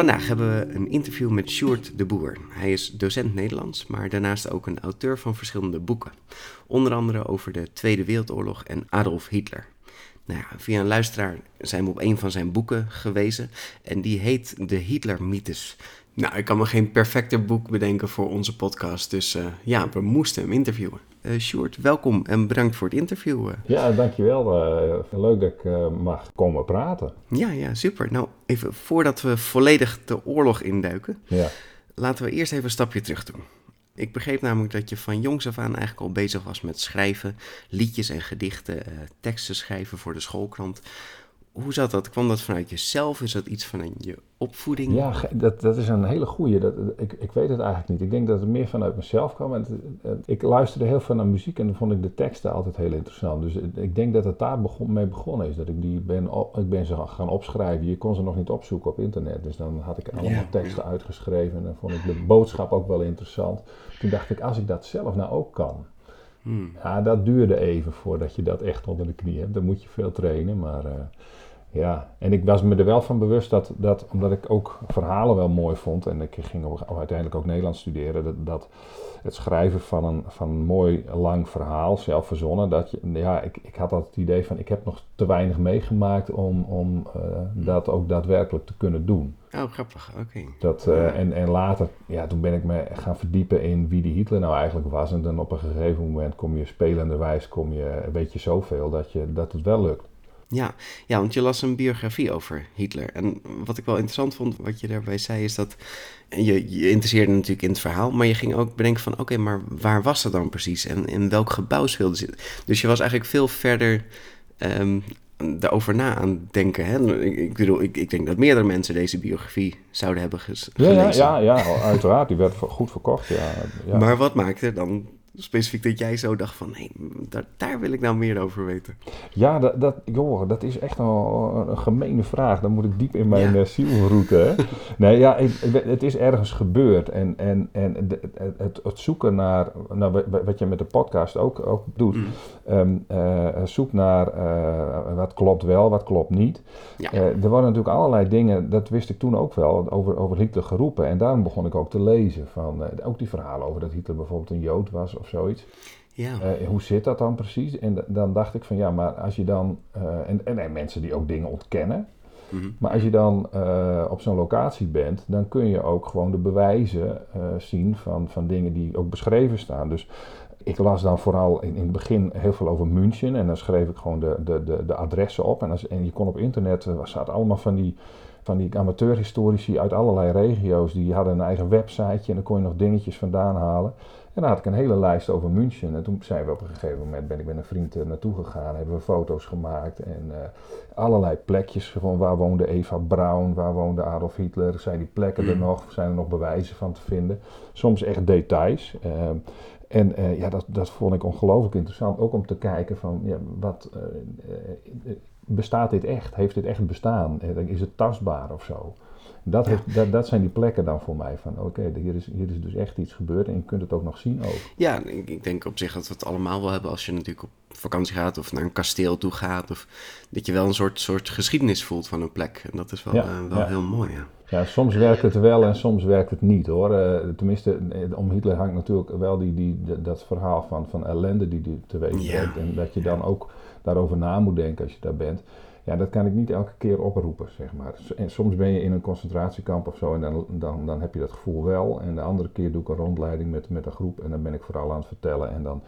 Vandaag hebben we een interview met Sjoerd de Boer. Hij is docent Nederlands, maar daarnaast ook een auteur van verschillende boeken. Onder andere over de Tweede Wereldoorlog en Adolf Hitler. Nou ja, via een luisteraar zijn we op een van zijn boeken gewezen en die heet De Hitler-mythes. Nou, ik kan me geen perfecter boek bedenken voor onze podcast, dus uh, ja, we moesten hem interviewen. Uh, Sjoerd, welkom en bedankt voor het interview. Uh. Ja, dankjewel. Uh, leuk dat ik mag komen praten. Ja, ja, super. Nou, even voordat we volledig de oorlog induiken, ja. laten we eerst even een stapje terug doen. Ik begreep namelijk dat je van jongs af aan eigenlijk al bezig was met schrijven, liedjes en gedichten, teksten schrijven voor de schoolkrant hoe zat dat? Kwam dat vanuit jezelf? Is dat iets vanuit je opvoeding? Ja, dat, dat is een hele goeie. Dat, ik, ik weet het eigenlijk niet. Ik denk dat het meer vanuit mezelf kwam. En ik luisterde heel veel naar muziek en dan vond ik de teksten altijd heel interessant. Dus ik denk dat het daar begon, mee begonnen is. Dat ik die ben, ik ben ze gaan opschrijven. Je kon ze nog niet opzoeken op internet. Dus dan had ik allemaal teksten uitgeschreven en dan vond ik de boodschap ook wel interessant. Toen dacht ik, als ik dat zelf nou ook kan. Hmm. Ja, dat duurde even voordat je dat echt onder de knie hebt. Dan moet je veel trainen, maar... Uh, ja, en ik was me er wel van bewust dat, dat omdat ik ook verhalen wel mooi vond, en ik ging uiteindelijk ook Nederlands studeren, dat, dat het schrijven van een, van een mooi lang verhaal, zelf verzonnen, dat je, ja, ik, ik had dat het idee van, ik heb nog te weinig meegemaakt om, om uh, dat ook daadwerkelijk te kunnen doen. Oh, grappig, oké. Dat uh, en, en later, ja, toen ben ik me gaan verdiepen in wie die Hitler nou eigenlijk was. En dan op een gegeven moment kom je spelenderwijs, kom je, weet je zoveel dat, je, dat het wel lukt. Ja, ja, want je las een biografie over Hitler. En wat ik wel interessant vond, wat je daarbij zei, is dat je, je interesseerde natuurlijk in het verhaal, maar je ging ook bedenken van, oké, maar waar was dat dan precies? En in welk gebouw speelde ze? Dus je was eigenlijk veel verder um, daarover na aan denken. Hè? Ik, ik, bedoel, ik, ik denk dat meerdere mensen deze biografie zouden hebben gelezen. Ja, ja, ja, uiteraard. Die werd goed verkocht, ja. ja. Maar wat maakte dan specifiek dat jij zo dacht van, nee, daar, daar, wil ik nou meer over weten? Ja, dat, dat, joh, dat is echt een, een gemene vraag. Dan moet ik diep in mijn ja. Eh, ziel roeten. nee, ja, het is ergens gebeurd. En, en, en het, het, zoeken naar, nou, wat je met de podcast ook, ook doet, mm. um, uh, zoek naar uh, wat klopt wel, wat klopt niet. Ja. er waren natuurlijk allerlei dingen, dat wist ik toen ook wel, over, over Hitler geroepen. En daarom begon ik ook te lezen. Van, ook die verhalen over dat Hitler bijvoorbeeld een Jood was of zoiets. Ja. Uh, hoe zit dat dan precies? En dan dacht ik van ja, maar als je dan. Uh, en, en, en, mensen die ook dingen ontkennen. Mm -hmm. Maar als je dan uh, op zo'n locatie bent, dan kun je ook gewoon de bewijzen zien van, van dingen die ook beschreven staan. Dus ik las dan vooral in, in het begin heel veel over München. En dan schreef ik gewoon de, de, de, de adressen op. En, als, en je kon op internet, er zaten allemaal van die van die amateurhistorici uit allerlei regio's. Die hadden een eigen websiteje en dan kon je nog dingetjes vandaan halen. En dan had ik een hele lijst over München. En toen zijn we op een gegeven moment, ben ik met een vriend uh, naartoe gegaan, hebben we foto's gemaakt en uh, allerlei plekjes. Van waar woonde Eva Braun, waar woonde Adolf Hitler, zijn die plekken er mm. nog, zijn er nog bewijzen van te vinden. Soms echt details. Uh, en uh, ja, dat, dat vond ik ongelooflijk interessant, ook om te kijken van, ja, wat, bestaat dit echt? Heeft dit echt bestaan? Is het tastbaar of zo? Dat, heeft, dat, dat zijn die plekken dan voor mij van oké, hier, is, hier is dus echt iets gebeurd en je kunt het ook nog zien ook. Ja, ik, ik denk op zich dat we het allemaal wel hebben als je natuurlijk op vakantie gaat of naar een kasteel toe gaat. Of dat je wel een soort, soort geschiedenis voelt van een plek. En dat is wel, uh, wel heel mooi. Ja. ja, soms werkt het wel en soms werkt het niet hoor. Uh, tenminste, eh, om Hitler hangt natuurlijk wel die, die, dat verhaal van, van ellende die hij teweeg brengt. En dat je dan ook daarover na moet denken als je daar bent. Ja, dat kan ik niet elke keer oproepen, zeg maar. En soms ben je in een concentratiekamp of zo en dan, dan, dan heb je dat gevoel wel. En de andere keer doe ik een rondleiding met, met een groep en dan ben ik vooral aan het vertellen. En dan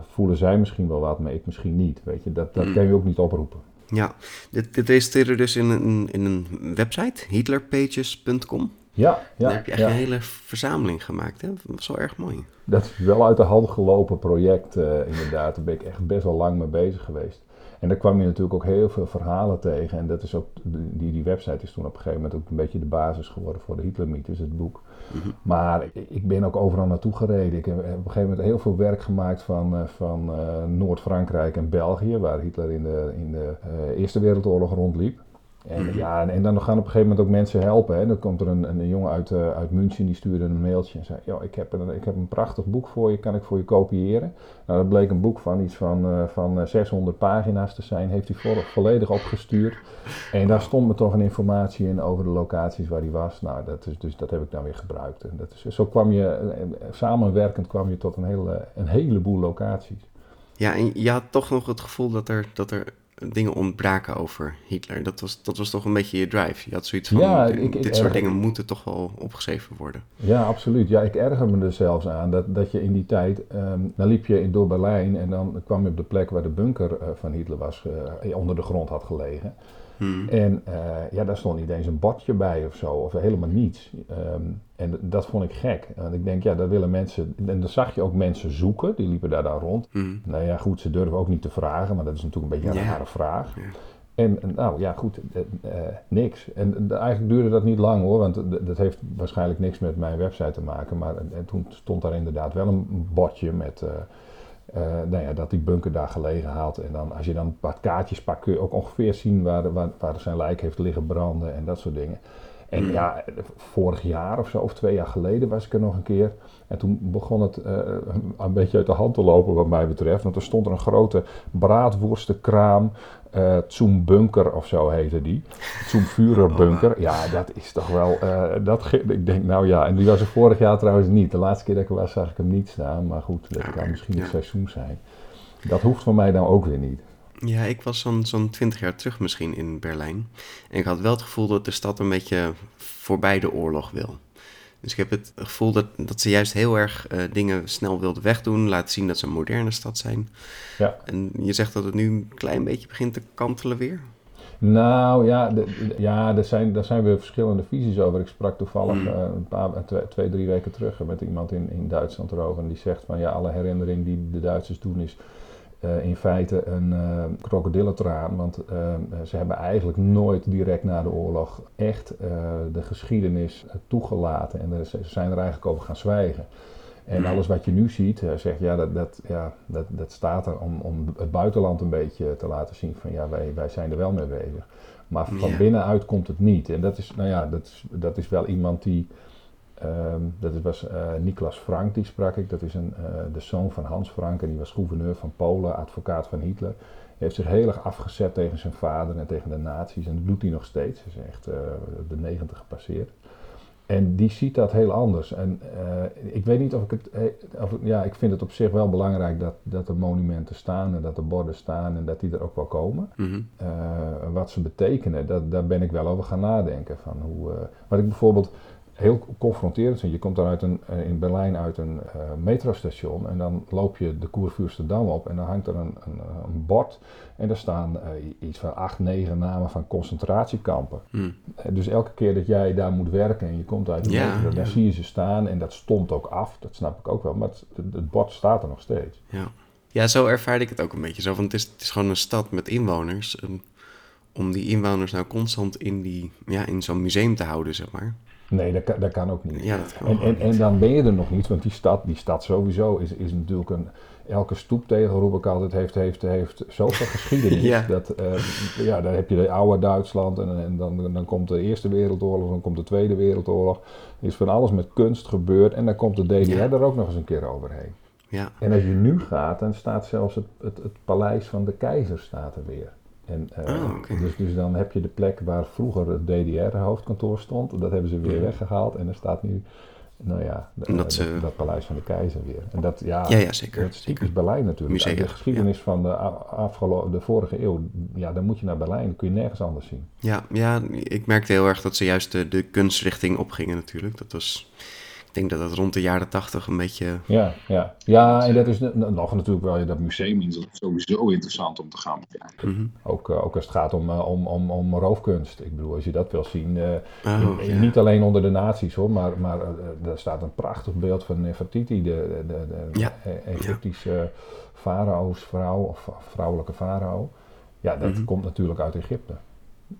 voelen zij misschien wel wat, maar ik misschien niet. Weet je, dat, dat mm. kan je ook niet oproepen. Ja, dit, dit resulteerde dus in een, in een website, hitlerpages.com. Ja, ja. Daar heb je echt een hele verzameling gemaakt. Hè? Dat was wel erg mooi. Dat is wel uit de hand gelopen project, uh, inderdaad. Daar ben ik echt best wel lang mee bezig geweest. En daar kwam je natuurlijk ook heel veel verhalen tegen. En dat is ook, die, die website is toen op een gegeven moment ook een beetje de basis geworden voor de Hitlermythes, het boek. Mhm. Maar ik ben ook overal naartoe gereden. Ik heb op een gegeven moment heel veel werk gemaakt van, uh, van uh, Noord-Frankrijk en België, waar Hitler in de, in de uh, Eerste Wereldoorlog rondliep. En, Mhm. ja, en, en dan gaan op een gegeven moment ook mensen helpen. Hè. Dan komt er een, een jongen uit, eh, uit München die stuurde een mailtje en zei: "Yo, ik, heb een, ik heb een prachtig boek voor je, kan ik voor je kopiëren? Nou, dat bleek een boek van iets van, eh, van eh, 600 pagina's te zijn. Heeft hij vo- volledig opgestuurd. En daar stond me toch een informatie in over de locaties waar hij was. Nou, dat is, dus dat heb ik dan weer gebruikt. En dat is, zo kwam je, eh, eh, samenwerkend kwam je tot een, hele, een heleboel locaties. Ja, en je had toch nog het gevoel dat er, dat er dingen ontbraken over Hitler. Dat was, dat was toch een beetje je drive. Je had zoiets van, Ja, dit, ik- ik dit soort dingen moeten toch wel opgeschreven worden. Ja, absoluut. Ja, ik erger me er zelfs aan dat, dat je in die tijd, ehm, dan liep je in, door Berlijn en dan kwam je op de plek waar de bunker eh, van Hitler was, eh, onder de grond had gelegen. Hmm. En eh, ja, daar stond niet eens een bordje bij of zo, of helemaal niets. Ehm, en dat vond ik gek. Want ik denk, ja, daar willen mensen, en dan zag je ook mensen zoeken, die liepen daar dan rond. Hmm. Nou ja, goed, ze durven ook niet te vragen, maar dat is natuurlijk een beetje een Ja. rare vraag. Ja. En, nou ja, goed, eh, eh, niks. En eigenlijk duurde dat niet lang hoor, want dat heeft waarschijnlijk niks met mijn website te maken. Maar en, en toen stond daar inderdaad wel een bordje met eh, nou ja, dat die bunker daar gelegen had. En dan, als je dan wat kaartjes pakt, kun je ook ongeveer zien waar, waar, waar zijn lijk heeft liggen branden en dat soort dingen. En Mm. ja, vorig jaar of zo, of twee jaar geleden was ik er nog een keer. En toen begon het eh, een beetje uit de hand te lopen wat mij betreft. Want er stond er een grote braadworstenkraam. eh Zoom Bunker of zo heette die. Zoom Bunker. Ja, dat is toch wel... eh, dat, ik denk, nou ja, en die was er vorig jaar trouwens niet. De laatste keer dat ik er was zag ik hem niet staan. Maar goed, dat kan misschien het seizoen zijn. Dat hoeft van mij dan ook weer niet. Ja, ik was zo'n zo'n 20 jaar terug misschien in Berlijn. En ik had wel het gevoel dat de stad een beetje voorbij de oorlog wil. Dus ik heb het gevoel dat, dat ze juist heel erg eh, dingen snel wilden wegdoen. Laten zien dat ze een moderne stad zijn. Ja. En je zegt dat het nu een klein beetje begint te kantelen weer. Nou ja, de- ja er, zijn, er zijn weer verschillende visies over. Ik sprak toevallig Mm. eh, een paar, eh, twee, twee, drie weken terug met iemand in, in Duitsland erover. En die zegt van ja, alle herinnering die de Duitsers doen is eh, in feite een eh krokodillentraan. Want eh, ze hebben eigenlijk nooit direct na de oorlog echt de geschiedenis toegelaten. En ze zijn er eigenlijk over gaan zwijgen. En alles wat je nu ziet, zegt ja, dat, dat, ja dat, dat staat er om, om het buitenland een beetje te laten zien van ja, wij, wij zijn er wel mee bezig. Maar van Ja. binnenuit komt het niet. En dat is, nou ja, dat is, dat is wel iemand die, ehm, dat was eh Niklas Frank, die sprak ik. Dat is een, eh, de zoon van Hans Frank en die was gouverneur van Polen, advocaat van Hitler. Hij heeft zich heel erg afgezet tegen zijn vader en tegen de nazi's. En dat doet hij nog steeds. Hij is echt eh, de negentig gepasseerd. En die ziet dat heel anders. En ik weet niet of ik het. Of, ja, ik vind het op zich wel belangrijk dat, dat er monumenten staan en dat er borden staan en dat die er ook wel komen. Mhm. Wat ze betekenen, dat, daar ben ik wel over gaan nadenken. Van hoe, wat ik bijvoorbeeld heel confronterend vind. Je komt dan uit een, eh, in Berlijn uit een eh, metrostation en dan loop je de Koervuursterdam op en dan hangt er een, een, een bord en daar staan eh, iets van acht, negen namen van concentratiekampen. Hm. Eh, Dus elke keer dat jij daar moet werken en je komt uit de Ja, metro, dan ja. zie je ze staan en dat stond ook af. Dat snap ik ook wel, maar het, het bord staat er nog steeds. Ja. ja, zo ervaarde ik het ook een beetje. Zo, van, het, is, het is gewoon een stad met inwoners. Om die inwoners nou constant in, die, ja, in zo'n museum te houden, zeg maar. Nee, dat kan, dat kan ook niet. Ja, dat kan En, en, en dan ben je er nog niet, want die stad, die stad sowieso is, is natuurlijk een... Elke stoeptegel, roep ik altijd, heeft, heeft, heeft zoveel geschiedenis. Ja. dat, eh, ja, dan heb je de oude Duitsland en, en dan, dan komt de Eerste Wereldoorlog, dan komt de Tweede Wereldoorlog. Er is van alles met kunst gebeurd en dan komt de DDR Ja. er ook nog eens een keer overheen. Ja, En als je nu gaat, dan staat zelfs het, het, het paleis van de keizer staat er weer. En, eh, Ah, dus, dus dan heb je de plek waar vroeger het DDR-hoofdkantoor stond. Dat hebben ze weer weggehaald. En er staat nu, nou ja, de- En dat paleis van de keizer weer. En dat, ja, ja, ja zeker. dat is zeker. typisch Berlijn natuurlijk. Musea, de geschiedenis van de, a- afgelo- de vorige eeuw, ja, dan moet je naar Berlijn. Dan kun je nergens anders zien. Ja, ja, ik merkte heel erg dat ze juist de, de kunstrichting opgingen natuurlijk. Dat was, ik denk dat dat rond de jaren tachtig een beetje... Ja, ja. ja en dat is nog natuurlijk wel dat museum is sowieso interessant om te gaan bekijken. Mhm. Ook, eh, ook als het gaat om, eh, om, om, om roofkunst. Ik bedoel, als je dat wil zien. eh, Oh, in- ja. Niet alleen onder de nazi's hoor, maar, maar er staat een prachtig beeld van Nefertiti, de, de, de, Ja. E- Egyptische farao's vrouw, of vrouwelijke farao. Ja, dat Mhm. komt natuurlijk uit Egypte.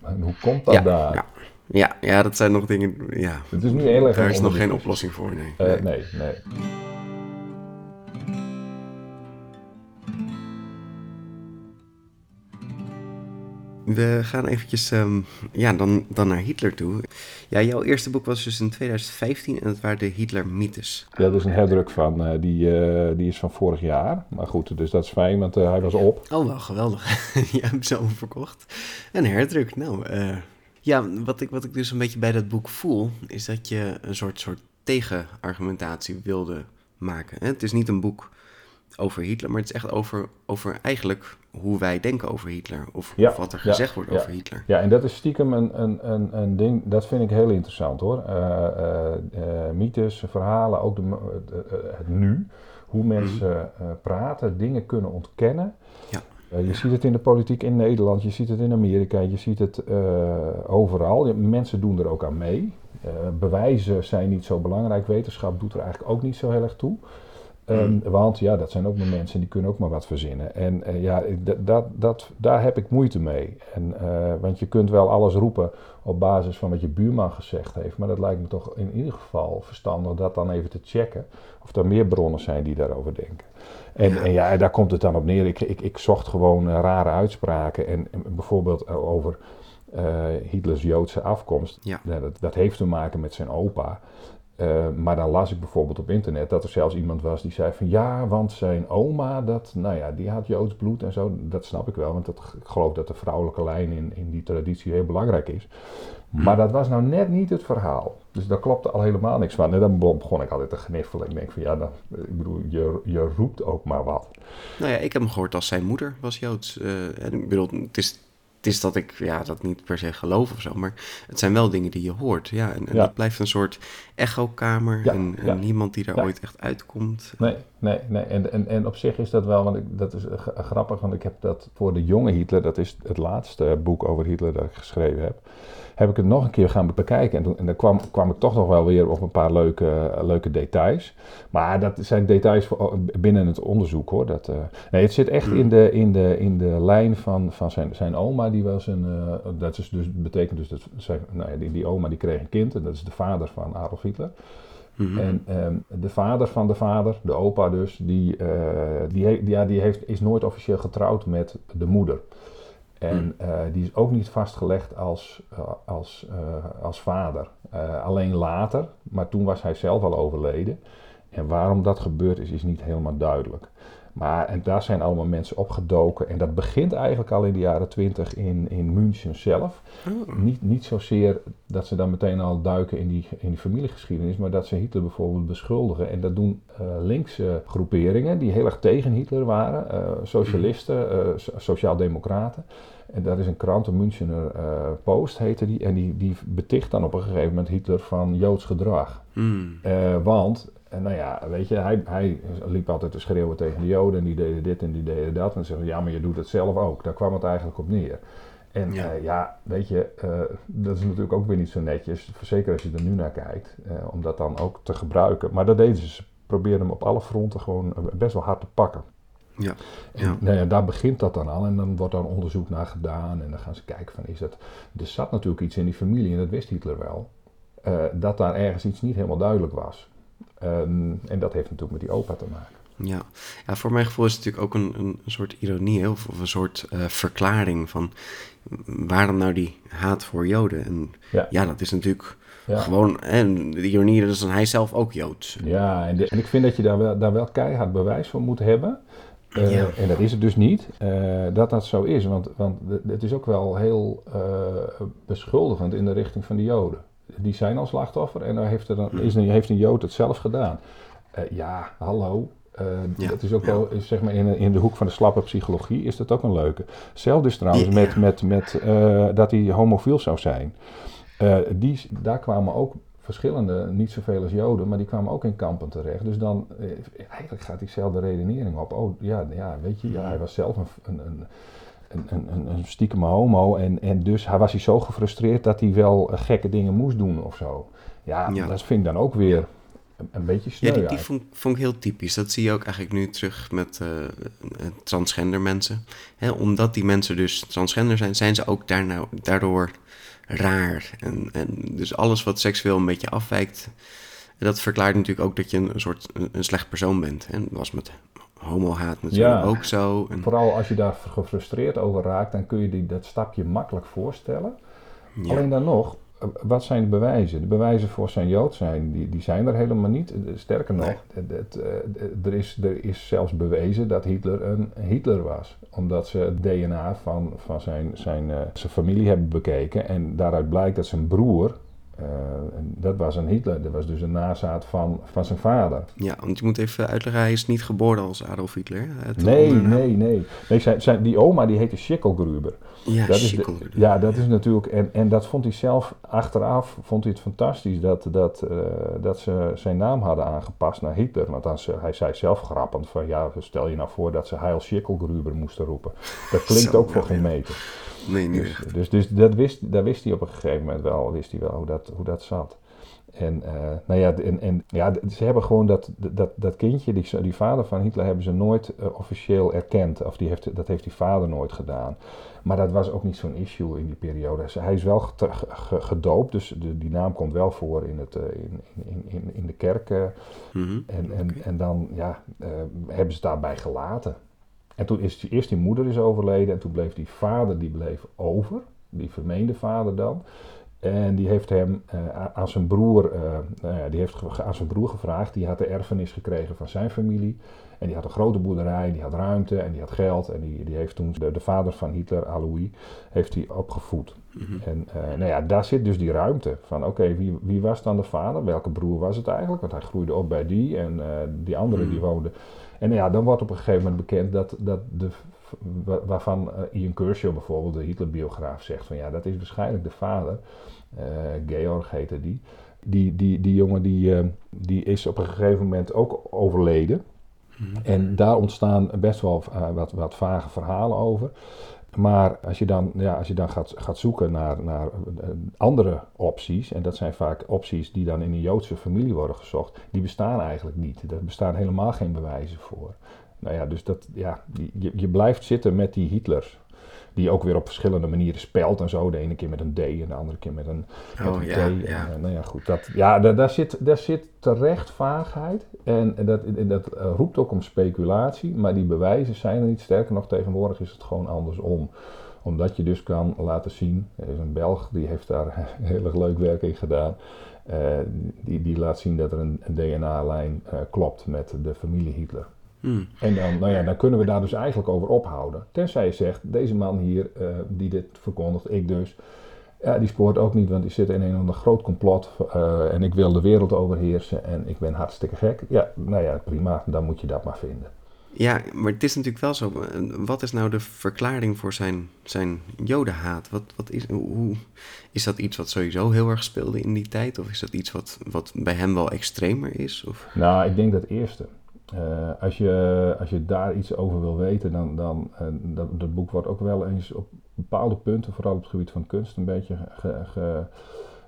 En hoe komt dat Ja, daar? Ja. Ja, dat zijn nog dingen... Ja, Het is nu heel erg daar is nog geen oplossing voor, nee. Eh, Nee. nee, nee. we gaan eventjes um, ja, dan, dan naar Hitler toe. Ja, jouw eerste boek was dus in 2015 en het waren de Hitler-mythes. Ja, dat is een herdruk van, uh, die, uh, die is van vorig jaar. Maar goed, dus dat is fijn, want uh, hij was op. Oh, wel geweldig. Je hebt hem zo verkocht. Een herdruk, nou... ja, wat ik, wat ik dus een beetje bij dat boek voel, is dat je een soort, soort tegenargumentatie wilde maken. Het is niet een boek over Hitler, maar het is echt over, over eigenlijk hoe wij denken over Hitler. Of, of wat er gezegd wordt over Hitler. Ja, en dat is stiekem een, een, een, een ding, dat vind ik heel interessant hoor. Uh, uh, mythes, verhalen, ook de, het nu. Hoe mhm. mensen praten, dingen kunnen ontkennen. Ja. Je ziet het in de politiek in Nederland, je ziet het in Amerika, je ziet het overal. Mensen doen er ook aan mee. bewijzen zijn niet zo belangrijk, wetenschap doet er eigenlijk ook niet zo heel erg toe. Um, want ja, dat zijn ook maar mensen die kunnen ook maar wat verzinnen. En uh, ja, dat, dat, daar heb ik moeite mee. En, uh, want je kunt wel alles roepen op basis van wat je buurman gezegd heeft. Maar dat lijkt me toch in ieder geval verstandig dat dan even te checken. Of er meer bronnen zijn die daarover denken. En ja, en ja daar komt het dan op neer. Ik, ik, ik zocht gewoon uh, rare uitspraken. En, en bijvoorbeeld over Hitlers Joodse afkomst. Ja. Dat, dat heeft te maken met zijn opa. Uh, maar dan las ik bijvoorbeeld op internet dat er zelfs iemand was die zei van ja, want zijn oma, dat, nou ja, die had Joods bloed en zo. Dat snap ik wel, want dat, ik geloof dat de vrouwelijke lijn in, in die traditie heel belangrijk is. Maar dat was nou net niet het verhaal. Dus daar klopte al helemaal niks van. En dan begon ik altijd te gniffelen. Ik denk van ja, dan, ik bedoel, je, je roept ook maar wat. Nou ja, ik heb hem gehoord als zijn moeder was Joods. Uh, en ik bedoel, het is het is dat ik ja, dat niet per se geloof of zo, maar het zijn wel dingen die je hoort. Ja, en, en dat blijft een soort echokamer en, en niemand die daar ooit echt uitkomt. Nee, nee, nee. En, en, en op zich is dat wel, want ik, dat is grappig, want ik heb dat voor de jonge Hitler, dat is het laatste boek over Hitler dat ik geschreven heb heb ik het nog een keer gaan bekijken. En, toen, en dan kwam, kwam ik toch nog wel weer op een paar leuke, leuke details. Maar dat zijn details voor, binnen het onderzoek hoor. Dat, uh, nee, het zit echt hmm. in de, in de, in de lijn van, van zijn, zijn oma. Die was een, uh, dat is dus, betekent dus dat zijn, nou ja, die, die oma die kreeg een kind. En dat is de vader van Adolf Hitler. Mm -hmm. En um, de vader van de vader, de opa dus, die, uh, die, die, ja, die heeft, is nooit officieel getrouwd met de moeder. En uh, die is ook niet vastgelegd als, uh, als, als vader. alleen later, maar toen was hij zelf al overleden. En waarom dat gebeurd is, is niet helemaal duidelijk. Maar en daar zijn allemaal mensen opgedoken. En dat begint eigenlijk al in de jaren twintig in, in München zelf. Oh. Niet, niet zozeer dat ze dan meteen al duiken in die, in die familiegeschiedenis, maar dat ze Hitler bijvoorbeeld beschuldigen. En dat doen uh, linkse groeperingen die heel erg tegen Hitler waren. Uh, socialisten, uh, sociaaldemocraten. En dat is een krant, een Münchener Post heette die. En die, die beticht dan op een gegeven moment Hitler van Joods gedrag. Mm. want en nou ja, weet je, hij, hij liep altijd te schreeuwen tegen de Joden en die deden dit en die deden dat. En ze zeggen, ja, maar je doet het zelf ook. Daar kwam het eigenlijk op neer. En ja, uh, ja weet je, uh, dat is natuurlijk ook weer niet zo netjes, zeker als je er nu naar kijkt, uh, om dat dan ook te gebruiken. Maar dat deden ze, ze probeerden hem op alle fronten gewoon best wel hard te pakken. Ja. En, ja. Nou ja, daar begint dat dan al en dan wordt daar onderzoek naar gedaan en dan gaan ze kijken van is dat... Er zat natuurlijk iets in die familie en dat wist Hitler wel, dat daar ergens iets niet helemaal duidelijk was. Um, en dat heeft natuurlijk met die opa te maken. Ja. ja, voor mijn gevoel is het natuurlijk ook een, een soort ironie of, of een soort uh, verklaring van waarom nou die haat voor Joden. En ja, ja dat is natuurlijk ja. gewoon, en de ironie is dan hij zelf ook Joods. Ja, en, de, en ik vind dat je daar wel, daar wel keihard bewijs van moet hebben. Uh, ja. En dat is het dus niet, uh, dat dat zo is. Want, want het is ook wel heel beschuldigend in de richting van de Joden die zijn al slachtoffer en daar heeft, er is een, heeft een Jood het zelf gedaan. Uh, ja, hallo. Uh, ja, dat is ook wel, zeg maar, in, in de hoek van de slappe psychologie is dat ook een leuke. Hetzelfde is trouwens met, met, met uh, dat hij homofiel zou zijn. die, daar kwamen ook verschillende, niet zoveel als Joden, maar die kwamen ook in kampen terecht. Dus dan, eigenlijk gaat diezelfde redenering op. Oh ja, ja weet je, ja, hij was zelf een, een, een een, een, een stiekem homo. En, en dus hij was hij zo gefrustreerd dat hij wel eh, gekke dingen moest doen of zo. Ja, dat vind ik dan ook weer een, beetje sneu. Ja, die, die vond, vond, ik heel typisch. Dat zie je ook eigenlijk nu terug met uh, transgender mensen. Hè, omdat die mensen dus transgender zijn, zijn ze ook daarna, daardoor raar. En, en dus alles wat seksueel een beetje afwijkt... dat verklaart natuurlijk ook dat je een, soort een, slecht persoon bent. En dat was met homohaat natuurlijk ook zo. En... Vooral als je daar gefrustreerd over raakt, dan kun je die, dat stapje makkelijk voorstellen. Alleen dan nog, wat zijn de bewijzen? De bewijzen voor zijn Jood zijn, die, die zijn er helemaal niet. Sterker nog, het, eh, er, is, er is zelfs bewezen dat Hitler een Hitler was. Omdat ze het DNA van, van zijn, zijn, uh, zijn familie hebben bekeken. En daaruit blijkt dat zijn broer uh, dat was een Hitler, dat was dus een nazaat van, van zijn vader. Ja, want je moet even uitleggen, hij is niet geboren als Adolf Hitler. Nee, nee, nee, nee. zijn, zijn, die oma die heette Schickelgruber. Ja, dat is Ja, dat is natuurlijk, en, en dat vond hij zelf achteraf, vond hij het fantastisch dat, dat, uh, dat ze zijn naam hadden aangepast naar Hitler. Want dan, hij zei zelf grappend van, ja, stel je nou voor dat ze Heil Schickelgruber moesten roepen. Dat klinkt ook voor geen meter. Nee, niet dus, dus, dus, dat wist, daar wist hij op een gegeven moment wel, wist hij wel hoe dat, hoe dat zat. En, uh, nou ja, en, en, ja, ze hebben gewoon dat, dat, dat kindje, die, die vader van Hitler, hebben ze nooit uh, officieel erkend. Of die heeft, dat heeft die vader nooit gedaan. Maar dat was ook niet zo'n issue in die periode. Hij is wel gedoopt, dus de, die naam komt wel voor in, het, uh, in, in, in, in de kerk. Mm -hmm. en, en, okay. en dan ja, hebben ze daarbij gelaten. En toen is eerst die moeder is overleden en toen bleef die vader die bleef over, die vermeende vader dan. En die heeft hem uh, aan zijn broer, uh, nou ja, die heeft aan zijn broer gevraagd. Die had de erfenis gekregen van zijn familie. En die had een grote boerderij, die had ruimte en die had geld. En die, die heeft toen de, de vader van Hitler, Alois, heeft hij opgevoed. Mm -hmm. En uh, nou ja, daar zit dus die ruimte van oké, wie, wie was dan de vader? Welke broer was het eigenlijk? Want hij groeide op bij die en die andere mm -hmm. die woonde en ja, dan wordt op een gegeven moment bekend dat, dat de, waarvan uh, Ian Kershaw bijvoorbeeld, de Hitlerbiograaf, zegt van ja, dat is waarschijnlijk de vader. Uh, Georg heette die. Die, die, die jongen die, uh, die is op een gegeven moment ook overleden. -hmm. En daar ontstaan best wel wat, wat vage verhalen over. Maar als je dan, ja, als je dan gaat, gaat zoeken naar, naar andere opties, en dat zijn vaak opties die dan in een Joodse familie worden gezocht, die bestaan eigenlijk niet. Er bestaan helemaal geen bewijzen voor. Nou ja, dus dat, ja, je, je blijft zitten met die Hitlers. Die ook weer op verschillende manieren spelt en zo. De ene keer met een D en de andere keer met een, met oh, een ja, T. Ja. En, nou ja, goed. Dat, ja, daar, daar, zit, daar zit terecht vaagheid. En, en dat, en dat uh, roept ook om speculatie. Maar die bewijzen zijn er niet. Sterker nog, tegenwoordig is het gewoon andersom omdat je dus kan laten zien, er is een Belg die heeft daar heel erg leuk werk in gedaan. Uh, die, die laat zien dat er een, een DNA-lijn uh, klopt met de familie Hitler. Hmm. En dan, nou ja, dan kunnen we daar dus eigenlijk over ophouden. Tenzij je zegt, deze man hier uh, die dit verkondigt, ik dus, ja, die spoort ook niet, want die zit in een of ander groot complot uh, en ik wil de wereld overheersen en ik ben hartstikke gek. Ja, nou ja, prima, dan moet je dat maar vinden. Ja, maar het is natuurlijk wel zo. Wat is nou de verklaring voor zijn, zijn jodenhaat? Wat, wat is, hoe, is dat iets wat sowieso heel erg speelde in die tijd? Of is dat iets wat, wat bij hem wel extremer is? Of? Nou, ik denk dat eerste. Uh, als, je, als je daar iets over wil weten, dan, dan uh, dat, dat boek wordt ook wel eens op bepaalde punten, vooral op het gebied van kunst, een beetje ge, ge,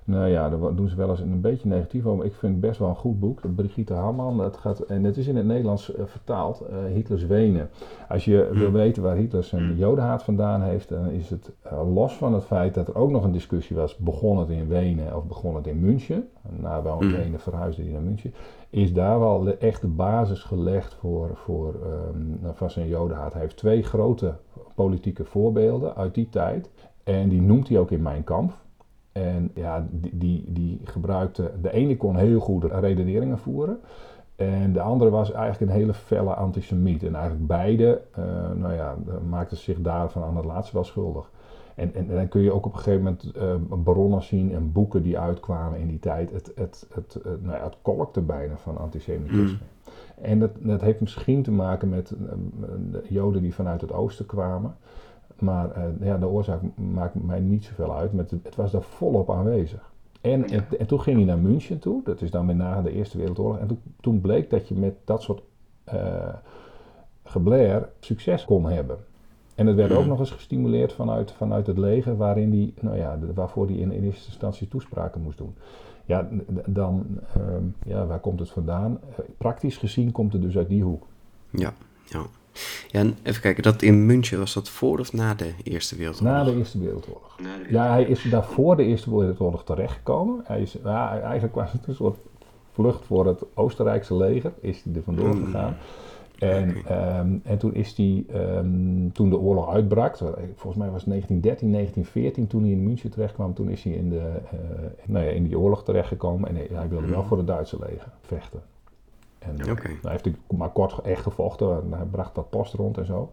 nou ja, daar doen ze wel eens een beetje negatief over. Ik vind het best wel een goed boek. Brigitte Hamman. Dat gaat, en het is in het Nederlands uh, vertaald. Uh, Hitlers Wenen. Als je mm. wil weten waar Hitler zijn jodenhaat vandaan heeft, dan is het uh, los van het feit dat er ook nog een discussie was. Begon het in Wenen of begon het in München? Na wel mm. Wenen verhuisde hij naar München. Is daar wel de echte basis gelegd voor, voor um, van zijn jodenhaat. Hij heeft twee grote politieke voorbeelden uit die tijd. En die noemt hij ook in Mijn Kamp. En ja, die, die, die gebruikte, de ene kon heel goed redeneringen voeren. En de andere was eigenlijk een hele felle antisemiet. En eigenlijk beide, uh, nou ja, maakten zich daarvan aan het laatste wel schuldig. En, en, en, dan kun je ook op een gegeven moment uh, bronnen zien en boeken die uitkwamen in die tijd. Het, het, het, het, nou ja, het kolkte bijna van antisemitisme. Mm. En dat, dat heeft misschien te maken met uh, de Joden die vanuit het oosten kwamen. Maar uh, ja, de oorzaak maakt mij niet zoveel uit. Met het, het was daar volop aanwezig. En, en, en, toen ging hij naar München toe. Dat is dan weer na de Eerste Wereldoorlog. En toen, toen bleek dat je met dat soort uh, geblair succes kon hebben. En het werd ook nog eens gestimuleerd vanuit, vanuit het leger, waarin die, nou ja, waarvoor hij in, in eerste instantie toespraken moest doen. Ja, dan, uh, ja, waar komt het vandaan? Praktisch gezien komt het dus uit die hoek. Ja, ja. Ja, en even kijken, dat in München, was dat voor of na de Eerste Wereldoorlog? Na de Eerste Wereldoorlog. De ja, hij is daar voor de Eerste Wereldoorlog terechtgekomen. Hij is, ja, eigenlijk was het een soort vlucht voor het Oostenrijkse leger, is hij er vandoor gegaan. En, ehm, en toen is hij, ehm, toen de oorlog uitbrak, volgens mij was het 1913, 1914, toen hij in München terecht kwam, toen is hij in, de, uh, nou ja, in die oorlog terechtgekomen en hij wilde wel mhm. voor het Duitse leger vechten. En uh, hij heeft maar kort echt gevochten, hij bracht wat post rond en zo.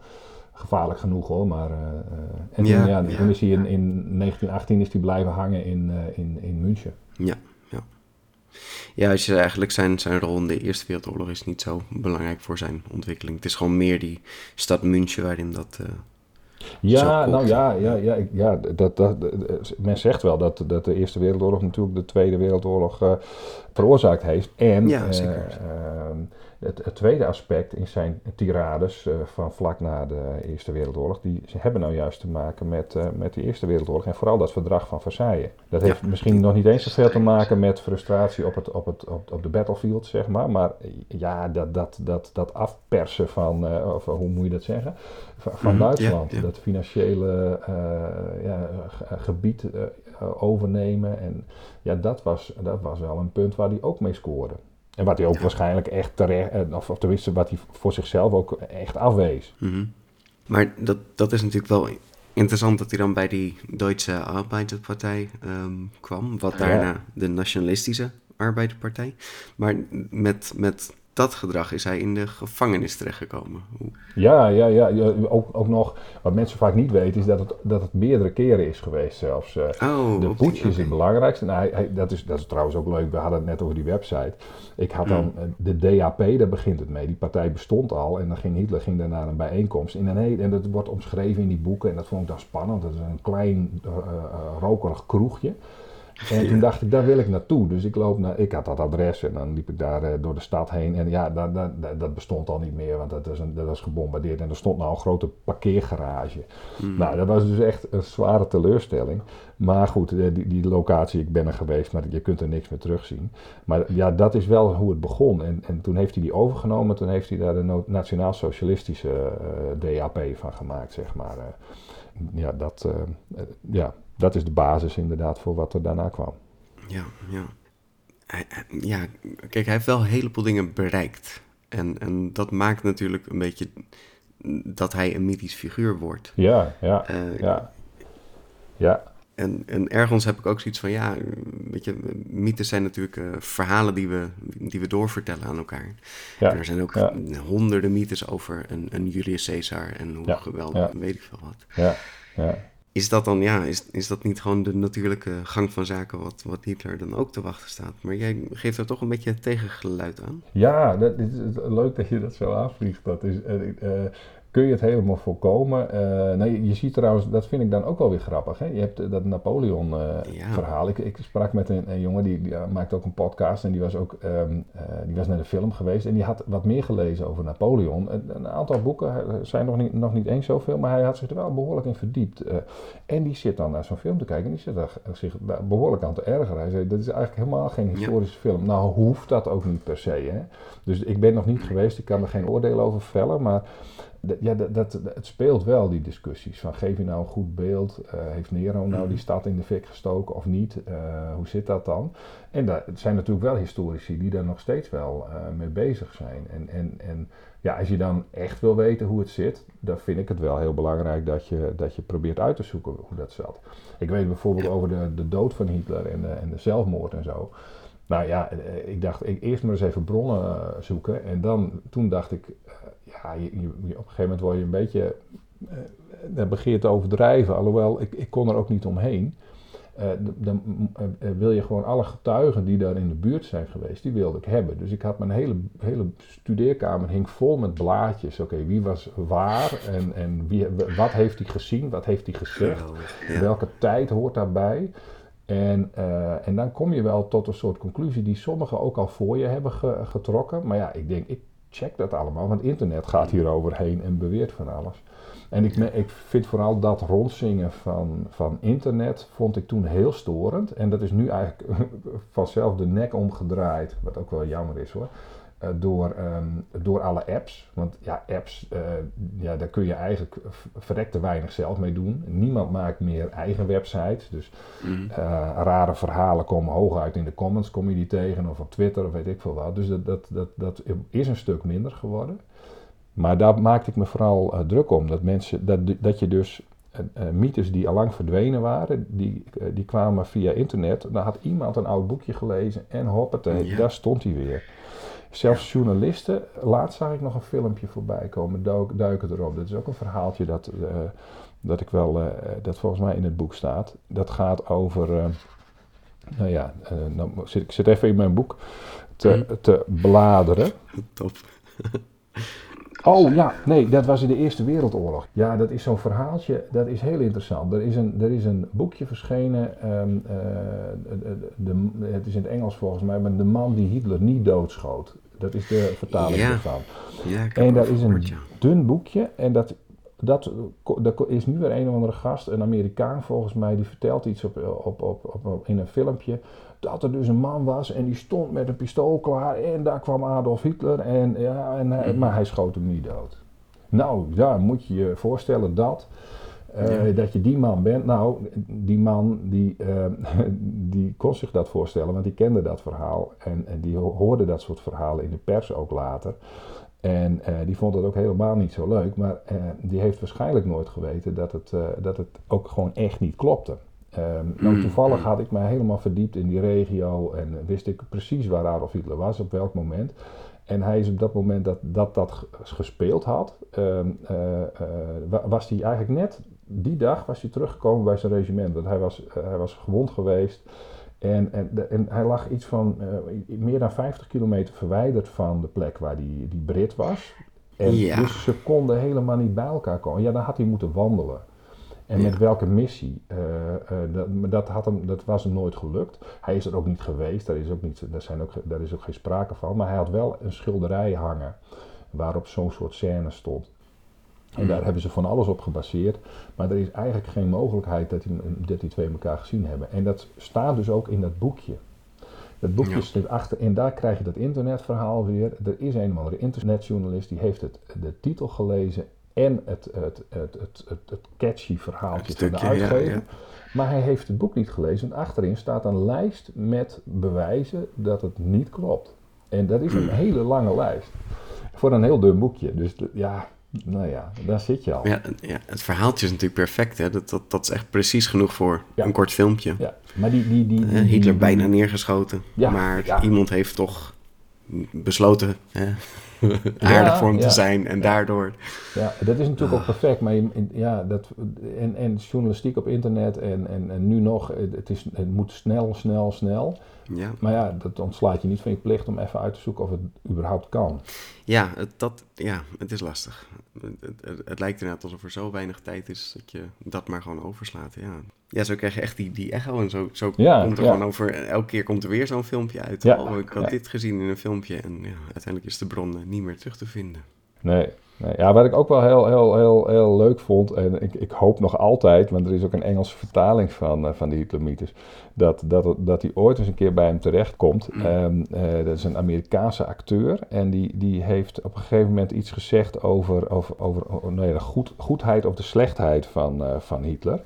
Gevaarlijk genoeg hoor, maar... Uh, en ja, toen, ja, toen is hij in, in 1918 is hij blijven hangen in, in, in München. Ja. Ja, als je eigenlijk zijn, zijn rol in de Eerste Wereldoorlog is niet zo belangrijk voor zijn ontwikkeling. Het is gewoon meer die stad München waarin dat. Uh, ja, nou ja, ja, ja, ja dat, dat, men zegt wel dat, dat de Eerste Wereldoorlog natuurlijk de Tweede Wereldoorlog uh, veroorzaakt heeft. En ja, zeker. Uh, het, het, tweede aspect in zijn tirades uh, van vlak na de Eerste Wereldoorlog, die ze hebben nou juist te maken met, uh, met de Eerste Wereldoorlog en vooral dat verdrag van Versailles. Dat heeft misschien nog niet eens zoveel te maken met frustratie op, het, op, het, op, op de battlefield, zeg maar, maar ja, dat, dat, dat, dat afpersen van, uh, of hoe moet je dat zeggen, van, van mm, Duitsland, dat financiële ja, gebied overnemen en ja, dat was, dat was wel een punt waar hij ook mee scoorde. En wat hij ook waarschijnlijk echt terecht, eh, of, of tenminste wat hij voor zichzelf ook echt afwees. Mhm. Maar dat, dat is natuurlijk wel interessant dat hij dan bij die Duitse Arbeiderpartij um, kwam, wat daarna de Nationalistische Arbeiderpartij. Maar met, met dat gedrag is hij in de gevangenis terechtgekomen. Ja, ja, ja, ook, ook nog, wat mensen vaak niet weten, is dat het, dat het meerdere keren is geweest zelfs. Eh. Oh, de putsch is het belangrijkste. Nou, hij, dat, is, dat is trouwens ook leuk, we hadden het net over die website. Ik had dan mm. eh, de DAP, daar begint het mee. Die partij bestond al en dan ging Hitler ging daarna een bijeenkomst. In een en dat wordt omschreven in die boeken en dat vond ik dan spannend. Dat is een klein uh, rokerig kroegje. En toen dacht ik, daar wil ik naartoe. Dus ik loop naar, ik had dat adres en dan liep ik daar uh, door de stad heen. En ja, dat, dat, dat, bestond al niet meer, want dat, is een, dat was gebombardeerd. En er stond nou een grote parkeergarage. Hmm. Nou, dat was dus echt een zware teleurstelling. Maar goed, eh, die, die locatie, ik ben er geweest, maar je kunt er niks meer terugzien. Maar ja, dat is wel hoe het begon. En, en toen heeft hij die overgenomen, toen heeft hij daar de nationaal-socialistische uh, eh, DAP van gemaakt, zeg maar. ja, dat, ja, dat is de basis inderdaad voor wat er daarna kwam. Ja, ja. ja, kijk, hij heeft wel een heleboel dingen bereikt. En, en dat maakt natuurlijk een beetje dat hij een mythisch figuur wordt. Ja, ja, uh, ja. Ja. En, en ergens heb ik ook zoiets van, ja, weet je, mythes zijn natuurlijk uh, verhalen die we, die we doorvertellen aan elkaar. Ja, en er zijn ook honderden mythes over een, een Julius Caesar en hoe geweldig, weet ik veel wat. Ja, ja is dat dan, ja, is, is dat niet gewoon de natuurlijke gang van zaken wat, wat Hitler dan ook te wachten staat? Maar jij geeft er toch een beetje tegengeluid aan. Ja, dat is leuk dat je dat zo aanvliegt. Dat is, uh, kun je het helemaal voorkomen. Uh, nee, je ziet trouwens, dat vind ik dan ook wel weer grappig. Hè? Je hebt dat Napoleon-verhaal. ik, ik, sprak met een, een jongen die, die maakte ook een podcast en die was ook um, die was naar de film geweest en die had wat meer gelezen over Napoleon. Een, een aantal boeken zijn nog niet, nog niet eens zoveel, maar hij had zich er wel behoorlijk in verdiept. En die zit dan naar zo'n film te kijken en die zit er zich behoorlijk aan te ergeren. Hij zei: Dat is eigenlijk helemaal geen historische film. Nou, hoeft dat ook niet per se. Hè? Dus ik ben nog niet geweest, ik kan er geen oordeel over vellen, maar ja, dat, dat, het speelt wel, die discussies. Van geef je nou een goed beeld? Uh, heeft Nero nou die mhm. stad in de fik gestoken of niet? Uh, hoe zit dat dan? En daar zijn natuurlijk wel historici die daar nog steeds wel uh, mee bezig zijn. En, en, en ja, als je dan echt wil weten hoe het zit, dan vind ik het wel heel belangrijk dat je, dat je probeert uit te zoeken hoe dat zat. Ik weet bijvoorbeeld over de, de dood van Hitler en de, en de zelfmoord en zo. Nou ja, ik dacht ik eerst maar eens even bronnen zoeken. En dan, toen dacht ik, ja, je, je, op een gegeven moment word je een beetje, dan begin je te overdrijven. Alhoewel, ik, ik kon er ook niet omheen. Uh, dan uh, wil je gewoon alle getuigen die daar in de buurt zijn geweest, die wilde ik hebben. Dus ik had mijn hele, hele studeerkamer hing vol met blaadjes. Oké, wie was waar en, en wie, wat heeft hij gezien, wat heeft hij gezegd, welke tijd hoort daarbij. En, uh, en dan kom je wel tot een soort conclusie die sommigen ook al voor je hebben ge, getrokken. Maar ja, ik denk, ik check dat allemaal, want internet gaat hier overheen en beweert van alles. En ik, ik vind vooral dat rondzingen van, van internet vond ik toen heel storend. En dat is nu eigenlijk vanzelf de nek omgedraaid, wat ook wel jammer is hoor. Uh, door, um, door alle apps. Want ja, apps, uh, ja, daar kun je eigenlijk verrekte weinig zelf mee doen. Niemand maakt meer eigen websites. Dus mm. uh, rare verhalen komen hooguit in de comments, kom je die tegen, of op Twitter of weet ik veel wat. Dus dat, dat, dat, dat is een stuk minder geworden. Maar daar maakte ik me vooral uh, druk om. Dat, mensen, dat, dat je dus mythes die al lang verdwenen waren, die, die kwamen via internet. Dan had iemand een oud boekje gelezen en hoppatee, ja. daar stond hij weer. Zelfs journalisten, laatst zag ik nog een filmpje voorbij komen, duiken erop. Dat is ook een verhaaltje dat, dat ik wel, dat volgens mij in het boek staat. Dat gaat over, nou ja, nou, zit, ik zit even in mijn boek te, hm. te bladeren. Top. Oh ja, nee, dat was in de Eerste Wereldoorlog. Ja, dat is zo'n verhaaltje, dat is heel interessant. Er is een, er is een boekje verschenen, ehm, eh, de, het is in het Engels volgens mij, maar de man die Hitler niet doodschoot. Dat is de vertaling ja. ervan. Ja, en dat is een dun boekje en dat, dat, dat is nu weer een of andere gast, een Amerikaan volgens mij, die vertelt iets op, op, op, op, in een filmpje dat er dus een man was en die stond met een pistool klaar en daar kwam Adolf Hitler en, ja, en hij, maar hij schoot hem niet dood. Nou, ja, moet je je voorstellen dat, uh, dat je die man bent. Nou, die man die, uh, die kon zich dat voorstellen, want die kende dat verhaal en, en die hoorde dat soort verhalen in de pers ook later. En uh, die vond het ook helemaal niet zo leuk, maar die heeft waarschijnlijk nooit geweten dat het, dat het ook gewoon echt niet klopte. Um, nou, mm. toevallig had ik mij helemaal verdiept in die regio en wist ik precies waar Adolf Hitler was, op welk moment. En hij is op dat moment dat dat, dat gespeeld had, um, uh, uh, was hij eigenlijk net die dag was hij teruggekomen bij zijn regiment. Want hij was, uh, hij was gewond geweest en, en, en hij lag iets van meer dan 50 kilometer verwijderd van de plek waar die, die Brit was. En ja. dus ze konden helemaal niet bij elkaar komen. Ja, dan had hij moeten wandelen. En met welke missie? Uh, uh, dat, dat, had hem, dat was hem nooit gelukt. Hij is er ook niet geweest, daar is ook, niet, daar zijn ook, daar is ook geen sprake van. Maar hij had wel een schilderij hangen waarop zo'n soort scène stond. En daar hebben ze van alles op gebaseerd. Maar er is eigenlijk geen mogelijkheid dat die, dat die twee elkaar gezien hebben. En dat staat dus ook in dat boekje. Dat boekje ja. zit achter en daar krijg je dat internetverhaal weer. Er is een of andere internetjournalist die heeft het, de titel gelezen en het, het, het, het, het, catchy verhaaltje van de uitgever. Maar hij heeft het boek niet gelezen. En achterin staat een lijst met bewijzen dat het niet klopt. En dat is een hmm. hele lange lijst. Voor een heel dun boekje. Dus ja, nou ja, daar zit je al. Ja, ja het verhaaltje is natuurlijk perfect. Hè? Dat, dat, dat is echt precies genoeg voor een kort filmpje. Ja, maar die... die, die, die Hitler bijna neergeschoten. maar iemand heeft toch besloten... Hè? aardig voor hem te zijn en daardoor... Ja, dat is natuurlijk ook perfect, maar ja, dat, en, en journalistiek op internet en, en, en nu nog, het, is, het moet snel, snel, snel. Ja. Maar ja, dat ontslaat je niet van je plicht om even uit te zoeken of het überhaupt kan. Ja, het, dat, ja, het is lastig. Het, het, het, lijkt inderdaad alsof er zo weinig tijd is dat je dat maar gewoon overslaat. Ja, ja zo krijg je echt die, die echo en zo, zo ja, komt er gewoon over. Elke keer komt er weer zo'n filmpje uit. Ja, oh, ik had dit gezien in een filmpje en ja, uiteindelijk is de bron niet meer terug te vinden. Nee, Nee, ja, wat ik ook wel heel, heel, heel, heel leuk vond, en ik, ik hoop nog altijd, want er is ook een Engelse vertaling van, uh, van die Hitlermythes, dat, dat, dat hij ooit eens een keer bij hem terechtkomt. Um, uh, dat is een Amerikaanse acteur en die, die heeft op een gegeven moment iets gezegd over, over, over nee, de goed, goedheid of de slechtheid van, uh, van Hitler.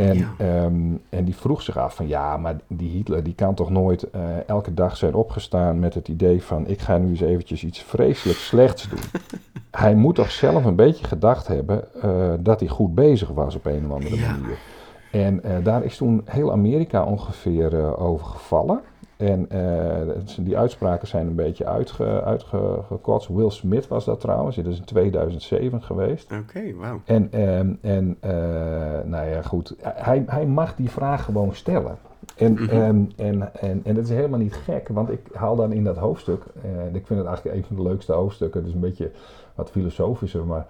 En, ehm, en die vroeg zich af van ja, maar die Hitler die kan toch nooit uh, elke dag zijn opgestaan met het idee van ik ga nu eens eventjes iets vreselijk slechts doen. hij moet toch zelf een beetje gedacht hebben uh, dat hij goed bezig was op een of andere ja. manier. En uh, daar is toen heel Amerika ongeveer over gevallen. En uh, die uitspraken zijn een beetje uitge, uitgekotst. Will Smith was dat trouwens. Dat is in 2007 geweest. Oké, okay, wauw. En, um, en uh, nou ja, goed. Hij, hij mag die vraag gewoon stellen. En, mm -hmm. um, en, en, en dat is helemaal niet gek, want ik haal dan in dat hoofdstuk, uh, ik vind het eigenlijk een van de leukste hoofdstukken, het is een beetje wat filosofischer, maar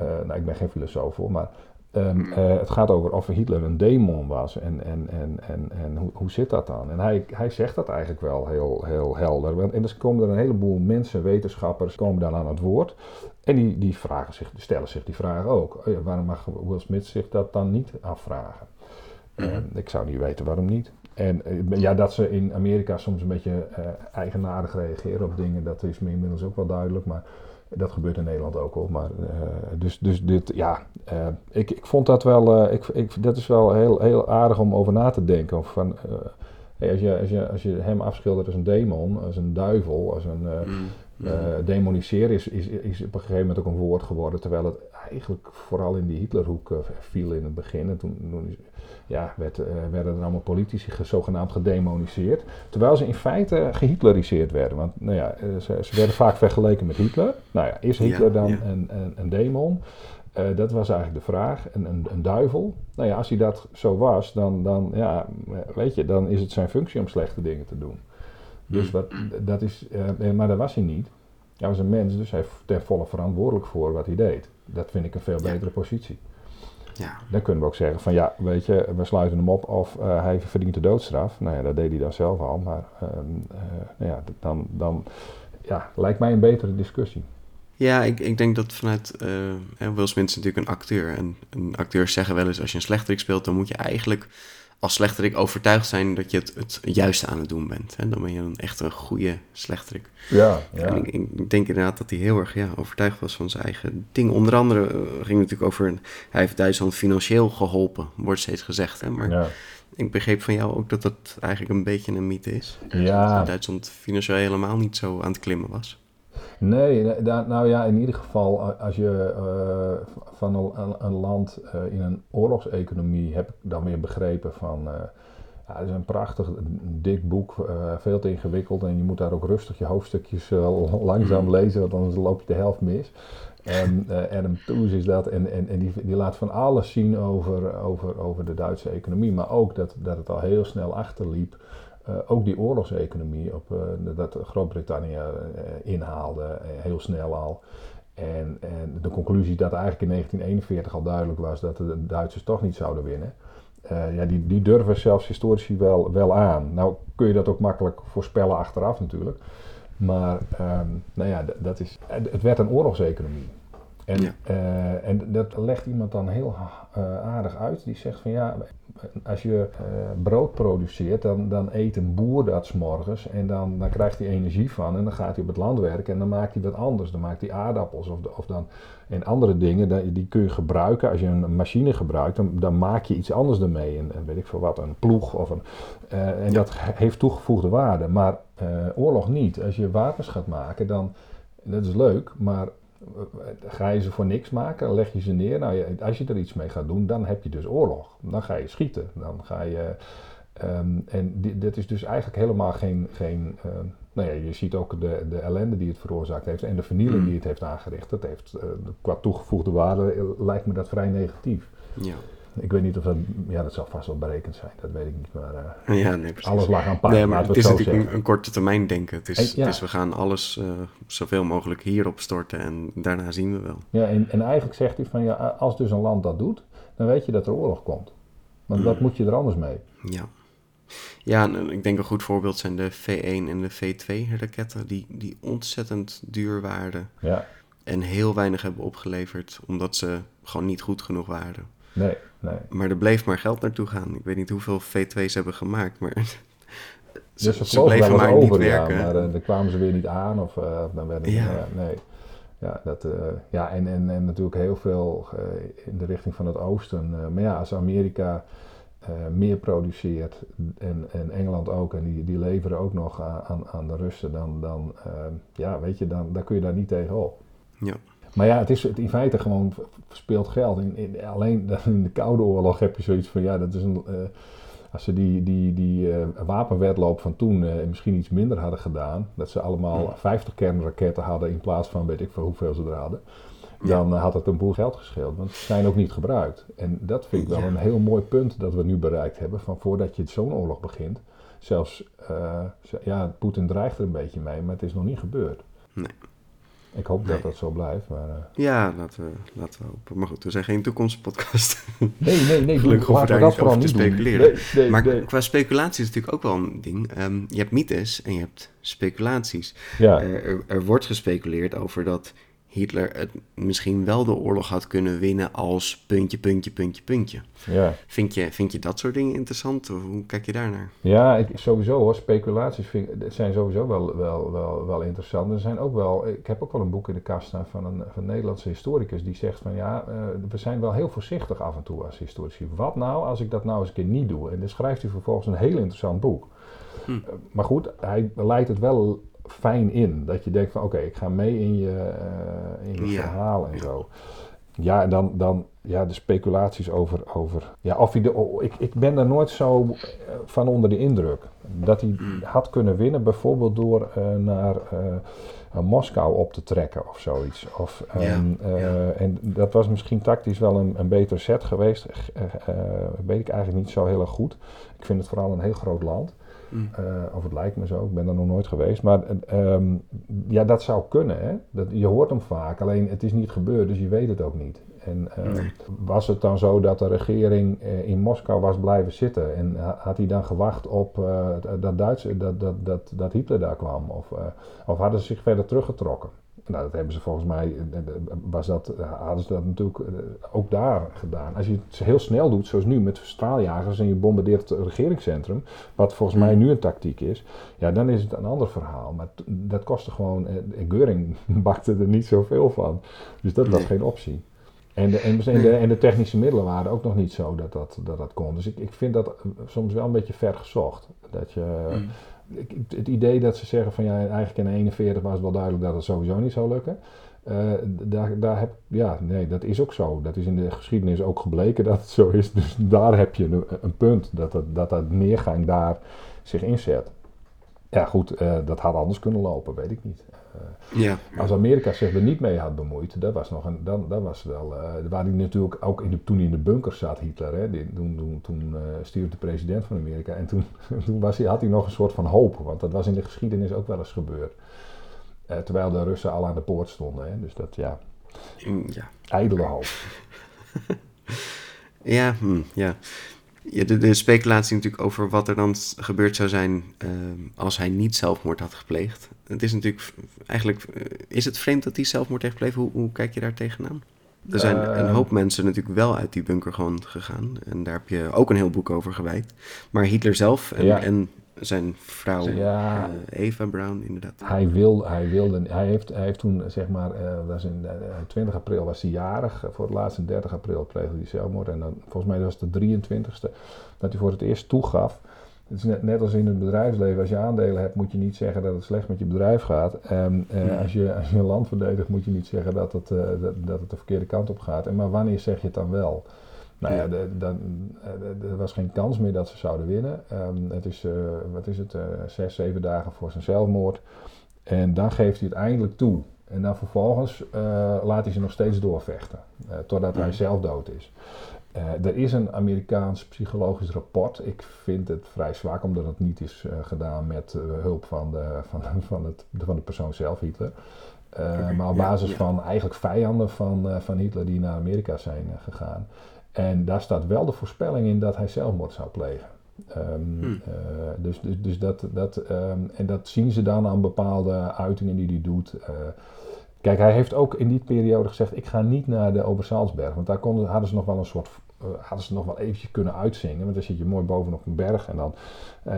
uh, nou, ik ben geen filosoof hoor, maar Um, uh, het gaat over of Hitler een demon was en, en, en, en, en hoe, hoe zit dat dan? En hij, hij zegt dat eigenlijk wel heel, heel helder. En dan komen er een heleboel mensen, wetenschappers, komen dan aan het woord. En die, die, vragen zich, stellen zich die vraag ook. Oh ja, waarom mag Will Smith zich dat dan niet afvragen? Mm -hmm. ik zou niet weten waarom niet. En uh, ja, dat ze in Amerika soms een beetje uh, eigenaardig reageren op dingen, dat is me inmiddels ook wel duidelijk. Maar dat gebeurt in Nederland ook al. Maar, uh, dus, dus dit, ja, uh, ik, ik vond dat wel, uh, ik, ik, dat is wel heel, heel aardig om over na te denken. Of van, Hey, als, je, als, je, als je hem afschildert als een demon, als een duivel, als een uh, mm. demoniseren, is, is, is op een gegeven moment ook een woord geworden. Terwijl het eigenlijk vooral in die Hitlerhoek viel in het begin. En toen, toen ja, werd, werden er allemaal politici zogenaamd gedemoniseerd. Terwijl ze in feite gehitleriseerd werden. Want nou ja, ze, ze werden vaak vergeleken met Hitler. Nou ja, is Hitler dan Een, een, een demon? Uh, dat was eigenlijk de vraag. Een, een, een, duivel. Nou ja, als hij dat zo was, dan, dan, ja, weet je, dan is het zijn functie om slechte dingen te doen. Dus wat, dat is, uh, maar dat was hij niet. Hij was een mens, dus hij is ten volle verantwoordelijk voor wat hij deed. Dat vind ik een veel betere positie. Ja. Dan kunnen we ook zeggen van ja, weet je, we sluiten hem op of uh, hij verdient de doodstraf. Nou ja, dat deed hij dan zelf al, maar nou ja, dan, dan ja, lijkt mij een betere discussie. Ja, ik, ik denk dat vanuit... Uh, Will Smith is natuurlijk een acteur. En, een acteurs zeggen wel eens, als je een slechterik speelt... dan moet je eigenlijk als slechterik overtuigd zijn dat je het, het juiste aan het doen bent. Hè? Dan ben je een echt een goede slechterik. Ja, ja. En ik, ik, denk inderdaad dat hij heel erg ja, overtuigd was van zijn eigen ding. Onder andere uh, ging natuurlijk over... Hij heeft Duitsland financieel geholpen, wordt steeds gezegd. Hè? Maar ja. ik begreep van jou ook dat dat eigenlijk een beetje een mythe is. Ja. Dat Duitsland financieel helemaal niet zo aan het klimmen was. Nee, nou ja, in ieder geval als je uh, van een, een land uh, in een oorlogseconomie, heb ik dan weer begrepen van, uh, ja, het is een prachtig dik boek, veel te ingewikkeld en je moet daar ook rustig je hoofdstukjes langzaam mm. lezen, want anders loop je de helft mis. En Adam Tooze is dat en, en, en die, die laat van alles zien over, over, over de Duitse economie, maar ook dat, dat het al heel snel achterliep uh, ook die oorlogseconomie, op, uh, dat Groot-Brittannië uh, inhaalde heel snel al. En, en, de conclusie dat eigenlijk in 1941 al duidelijk was dat de Duitsers toch niet zouden winnen. ja, die, die durven zelfs historici wel, wel aan. Nou kun je dat ook makkelijk voorspellen achteraf natuurlijk. Maar um, nou ja, dat is, het werd een oorlogseconomie. En, ja. en dat legt iemand dan heel aardig uit. Die zegt van ja, als je uh, brood produceert, dan, dan eet een boer dat s morgens en dan, dan krijgt hij energie van en dan gaat hij op het land werken en dan maakt hij wat anders. Dan maakt hij aardappels of, of dan, en andere dingen, die kun je gebruiken. Als je een machine gebruikt, dan, dan maak je iets anders ermee. En, en weet ik veel wat, een ploeg of een. En dat heeft toegevoegde waarde. Maar oorlog niet. Als je wapens gaat maken, dan. Dat is leuk, maar ga je ze voor niks maken, dan leg je ze neer. Nou, als je er iets mee gaat doen, dan heb je dus oorlog. Dan ga je schieten. Dan ga je. Um, en dit, dit, is dus eigenlijk helemaal geen. geen uh, nou ja, je ziet ook de, de ellende die het veroorzaakt heeft en de vernieling mm. die het heeft aangericht. Dat heeft, uh, qua toegevoegde waarde uh, lijkt me dat vrij negatief. Ja. Ik weet niet of dat, ja, dat zal vast wel berekend zijn, dat weet ik niet. Maar uh, ja, nee, alles lag aan paard. Nee, maar het is natuurlijk een, een, korte termijn denken. Het is, ja. het is we gaan alles uh, zoveel mogelijk hierop storten en daarna zien we wel. Ja, en, en eigenlijk zegt hij van ja, als dus een land dat doet, dan weet je dat er oorlog komt. Want mm. wat moet je er anders mee? Ja. Ja, en ik denk een goed voorbeeld zijn de V1 en de V2 raketten, die, die ontzettend duur waren. Ja. En heel weinig hebben opgeleverd, omdat ze gewoon niet goed genoeg waren. Nee, nee. Maar er bleef maar geld naartoe gaan. Ik weet niet hoeveel V2's hebben gemaakt, maar ze, dus ze bleven maar over, niet werken. Ja, maar uh, dan kwamen ze weer niet aan of uh, dan werden ja. ja. nee. Ja, dat, uh, ja en, en, en natuurlijk heel veel in de richting van het oosten. maar ja, als Amerika meer produceert en, en Engeland ook, en die, die leveren ook nog aan, aan de Russen, dan, dan, ja, weet je, dan, dan kun je daar niet tegenop. Ja. Maar ja, het is in feite gewoon verspeeld geld. In, in, alleen in de Koude Oorlog heb je zoiets van, ja, dat is een... Uh, als ze die, die, die uh, wapenwedloop van toen uh, misschien iets minder hadden gedaan, dat ze allemaal ja. 50 kernraketten hadden in plaats van weet ik veel hoeveel ze er hadden, dan ja. had het een boel geld gescheeld. Want ze zijn ook niet gebruikt. En dat vind ik wel een heel mooi punt dat we nu bereikt hebben, van voordat je zo'n oorlog begint. Zelfs, ja, Poetin dreigt er een beetje mee, maar het is nog niet gebeurd. Nee. Ik hoop dat dat zo blijft. Maar, uh... Ja, laten we, laten we hopen. Maar goed, we zijn geen toekomstpodcast. Nee, nee, nee. Gelukkig hoeven we daar niet over te speculeren. Nee, nee, maar nee. qua speculatie is natuurlijk ook wel een ding. Um, je hebt mythes en je hebt speculaties. Ja. Er, er, er, wordt gespeculeerd over dat Hitler het misschien wel de oorlog had kunnen winnen als puntje, puntje, puntje, puntje. Ja. Vind je, vind je dat soort dingen interessant? Of hoe kijk je daarnaar? Ja, ik, sowieso hoor. Speculaties vind, zijn sowieso wel, wel, wel, wel interessant. Er zijn ook wel, ik heb ook wel een boek in de kast staan van een, van een Nederlandse historicus die zegt van ja, uh, we zijn wel heel voorzichtig af en toe als historici. Wat nou als ik dat nou eens een keer niet doe? En dan schrijft hij vervolgens een heel interessant boek. Hm. Uh, maar goed, hij leidt het wel fijn in. Dat je denkt van oké, ik ga mee in je, uh, in je ja. verhaal en zo. Ja, en dan, dan ja, de speculaties over, over ja, of hij de, oh, ik, ik ben daar nooit zo uh, van onder de indruk. Dat hij Hmm. had kunnen winnen bijvoorbeeld door uh, naar Moskou op te trekken of zoiets. Of, Ja, ja. En dat was misschien tactisch wel een, een betere set geweest. weet ik eigenlijk niet zo heel erg goed. Ik vind het vooral een heel groot land. Mm. Uh, of het lijkt me zo, ik ben er nog nooit geweest. Maar um, ja, dat zou kunnen. Hè? Dat, je hoort hem vaak, alleen het is niet gebeurd, dus je weet het ook niet. En uh, Nee. was het dan zo dat de regering uh, in Moskou was blijven zitten? En had hij dan gewacht op dat, Duitse, dat, dat, dat, dat Hitler daar kwam? Of, of hadden ze zich verder teruggetrokken? Nou, dat hebben ze volgens mij, was dat, hadden ze dat natuurlijk ook daar gedaan. Als je het heel snel doet, zoals nu met straaljagers en je bombardeert het regeringscentrum, wat volgens mij nu een tactiek is, ja, dan is het een ander verhaal. Maar dat kostte gewoon, en Geuring bakte er niet zoveel van. Dus dat was nee. geen optie. En de, en, de, en de technische middelen waren ook nog niet zo dat dat, dat, dat kon. Dus ik, ik vind dat soms wel een beetje ver gezocht. Dat je, Mm. Het idee dat ze zeggen van ja, eigenlijk in 41 was het wel duidelijk dat het sowieso niet zou lukken. Uh, daar, daar heb, ja, nee, dat is ook zo. Dat is in de geschiedenis ook gebleken dat het zo is. Dus daar heb je een, punt, dat, dat dat neergang daar zich inzet. Ja, goed, uh, dat had anders kunnen lopen, weet ik niet. Uh, ja. Als Amerika zich er niet mee had bemoeid, dat was nog een, dan, dat was wel, uh, waar hij natuurlijk ook in de, toen hij in de bunker zat, Hitler, hè, die, toen, toen, toen stierf de president van Amerika en toen, toen was hij, had hij nog een soort van hoop, want dat was in de geschiedenis ook wel eens gebeurd. Terwijl de Russen al aan de poort stonden, hè, dus dat ja, ja. ijdele hoop. ja, hm, ja. Ja, de, de, speculatie natuurlijk over wat er dan gebeurd zou zijn uh, als hij niet zelfmoord had gepleegd. Het is natuurlijk eigenlijk, uh, is het vreemd dat hij zelfmoord heeft gepleegd? Hoe, hoe kijk je daar tegenaan? Er zijn uh, een hoop mensen natuurlijk wel uit die bunker gewoon gegaan. En daar heb je ook een heel boek over gewijd. Maar Hitler zelf en, ja. en zijn vrouw ja, uh, Eva Brown inderdaad. Hij, wil, hij wilde, hij heeft, hij heeft toen zeg maar, uh, was in, 20 april was hij jarig, voor het laatste 30 april pleegde hij zelfmoord. En dan, volgens mij was het de 23ste dat hij voor het eerst toegaf. Het is net, net als in het bedrijfsleven, als je aandelen hebt moet je niet zeggen dat het slecht met je bedrijf gaat. En ja. als, je, als je land verdedigt moet je niet zeggen dat het, dat, dat het de verkeerde kant op gaat. En maar wanneer zeg je het dan wel? Nou ja, er was geen kans meer dat ze zouden winnen. Um, het is, uh, wat is het, uh, zes, zeven dagen voor zijn zelfmoord. En dan geeft hij het eindelijk toe. En dan vervolgens uh, laat hij ze nog steeds doorvechten. totdat hij zelf dood is. er is een Amerikaans psychologisch rapport. Ik vind het vrij zwak omdat het niet is gedaan met hulp van de, van, van, het, van de persoon zelf, Hitler. Okay, maar op basis ja, ja. van eigenlijk vijanden van, van Hitler die naar Amerika zijn gegaan. En daar staat wel de voorspelling in dat hij zelfmoord zou plegen. Um, Hmm. uh, dus, dus, dus dat, dat, um, en dat zien ze dan aan bepaalde uitingen die hij doet. Uh, kijk, hij heeft ook in die periode gezegd: Ik ga niet naar de Obersalzberg. Want daar konden, hadden ze nog wel een soort. Uh, hadden ze nog wel eventjes kunnen uitzingen. Want dan zit je mooi bovenop een berg. En dan.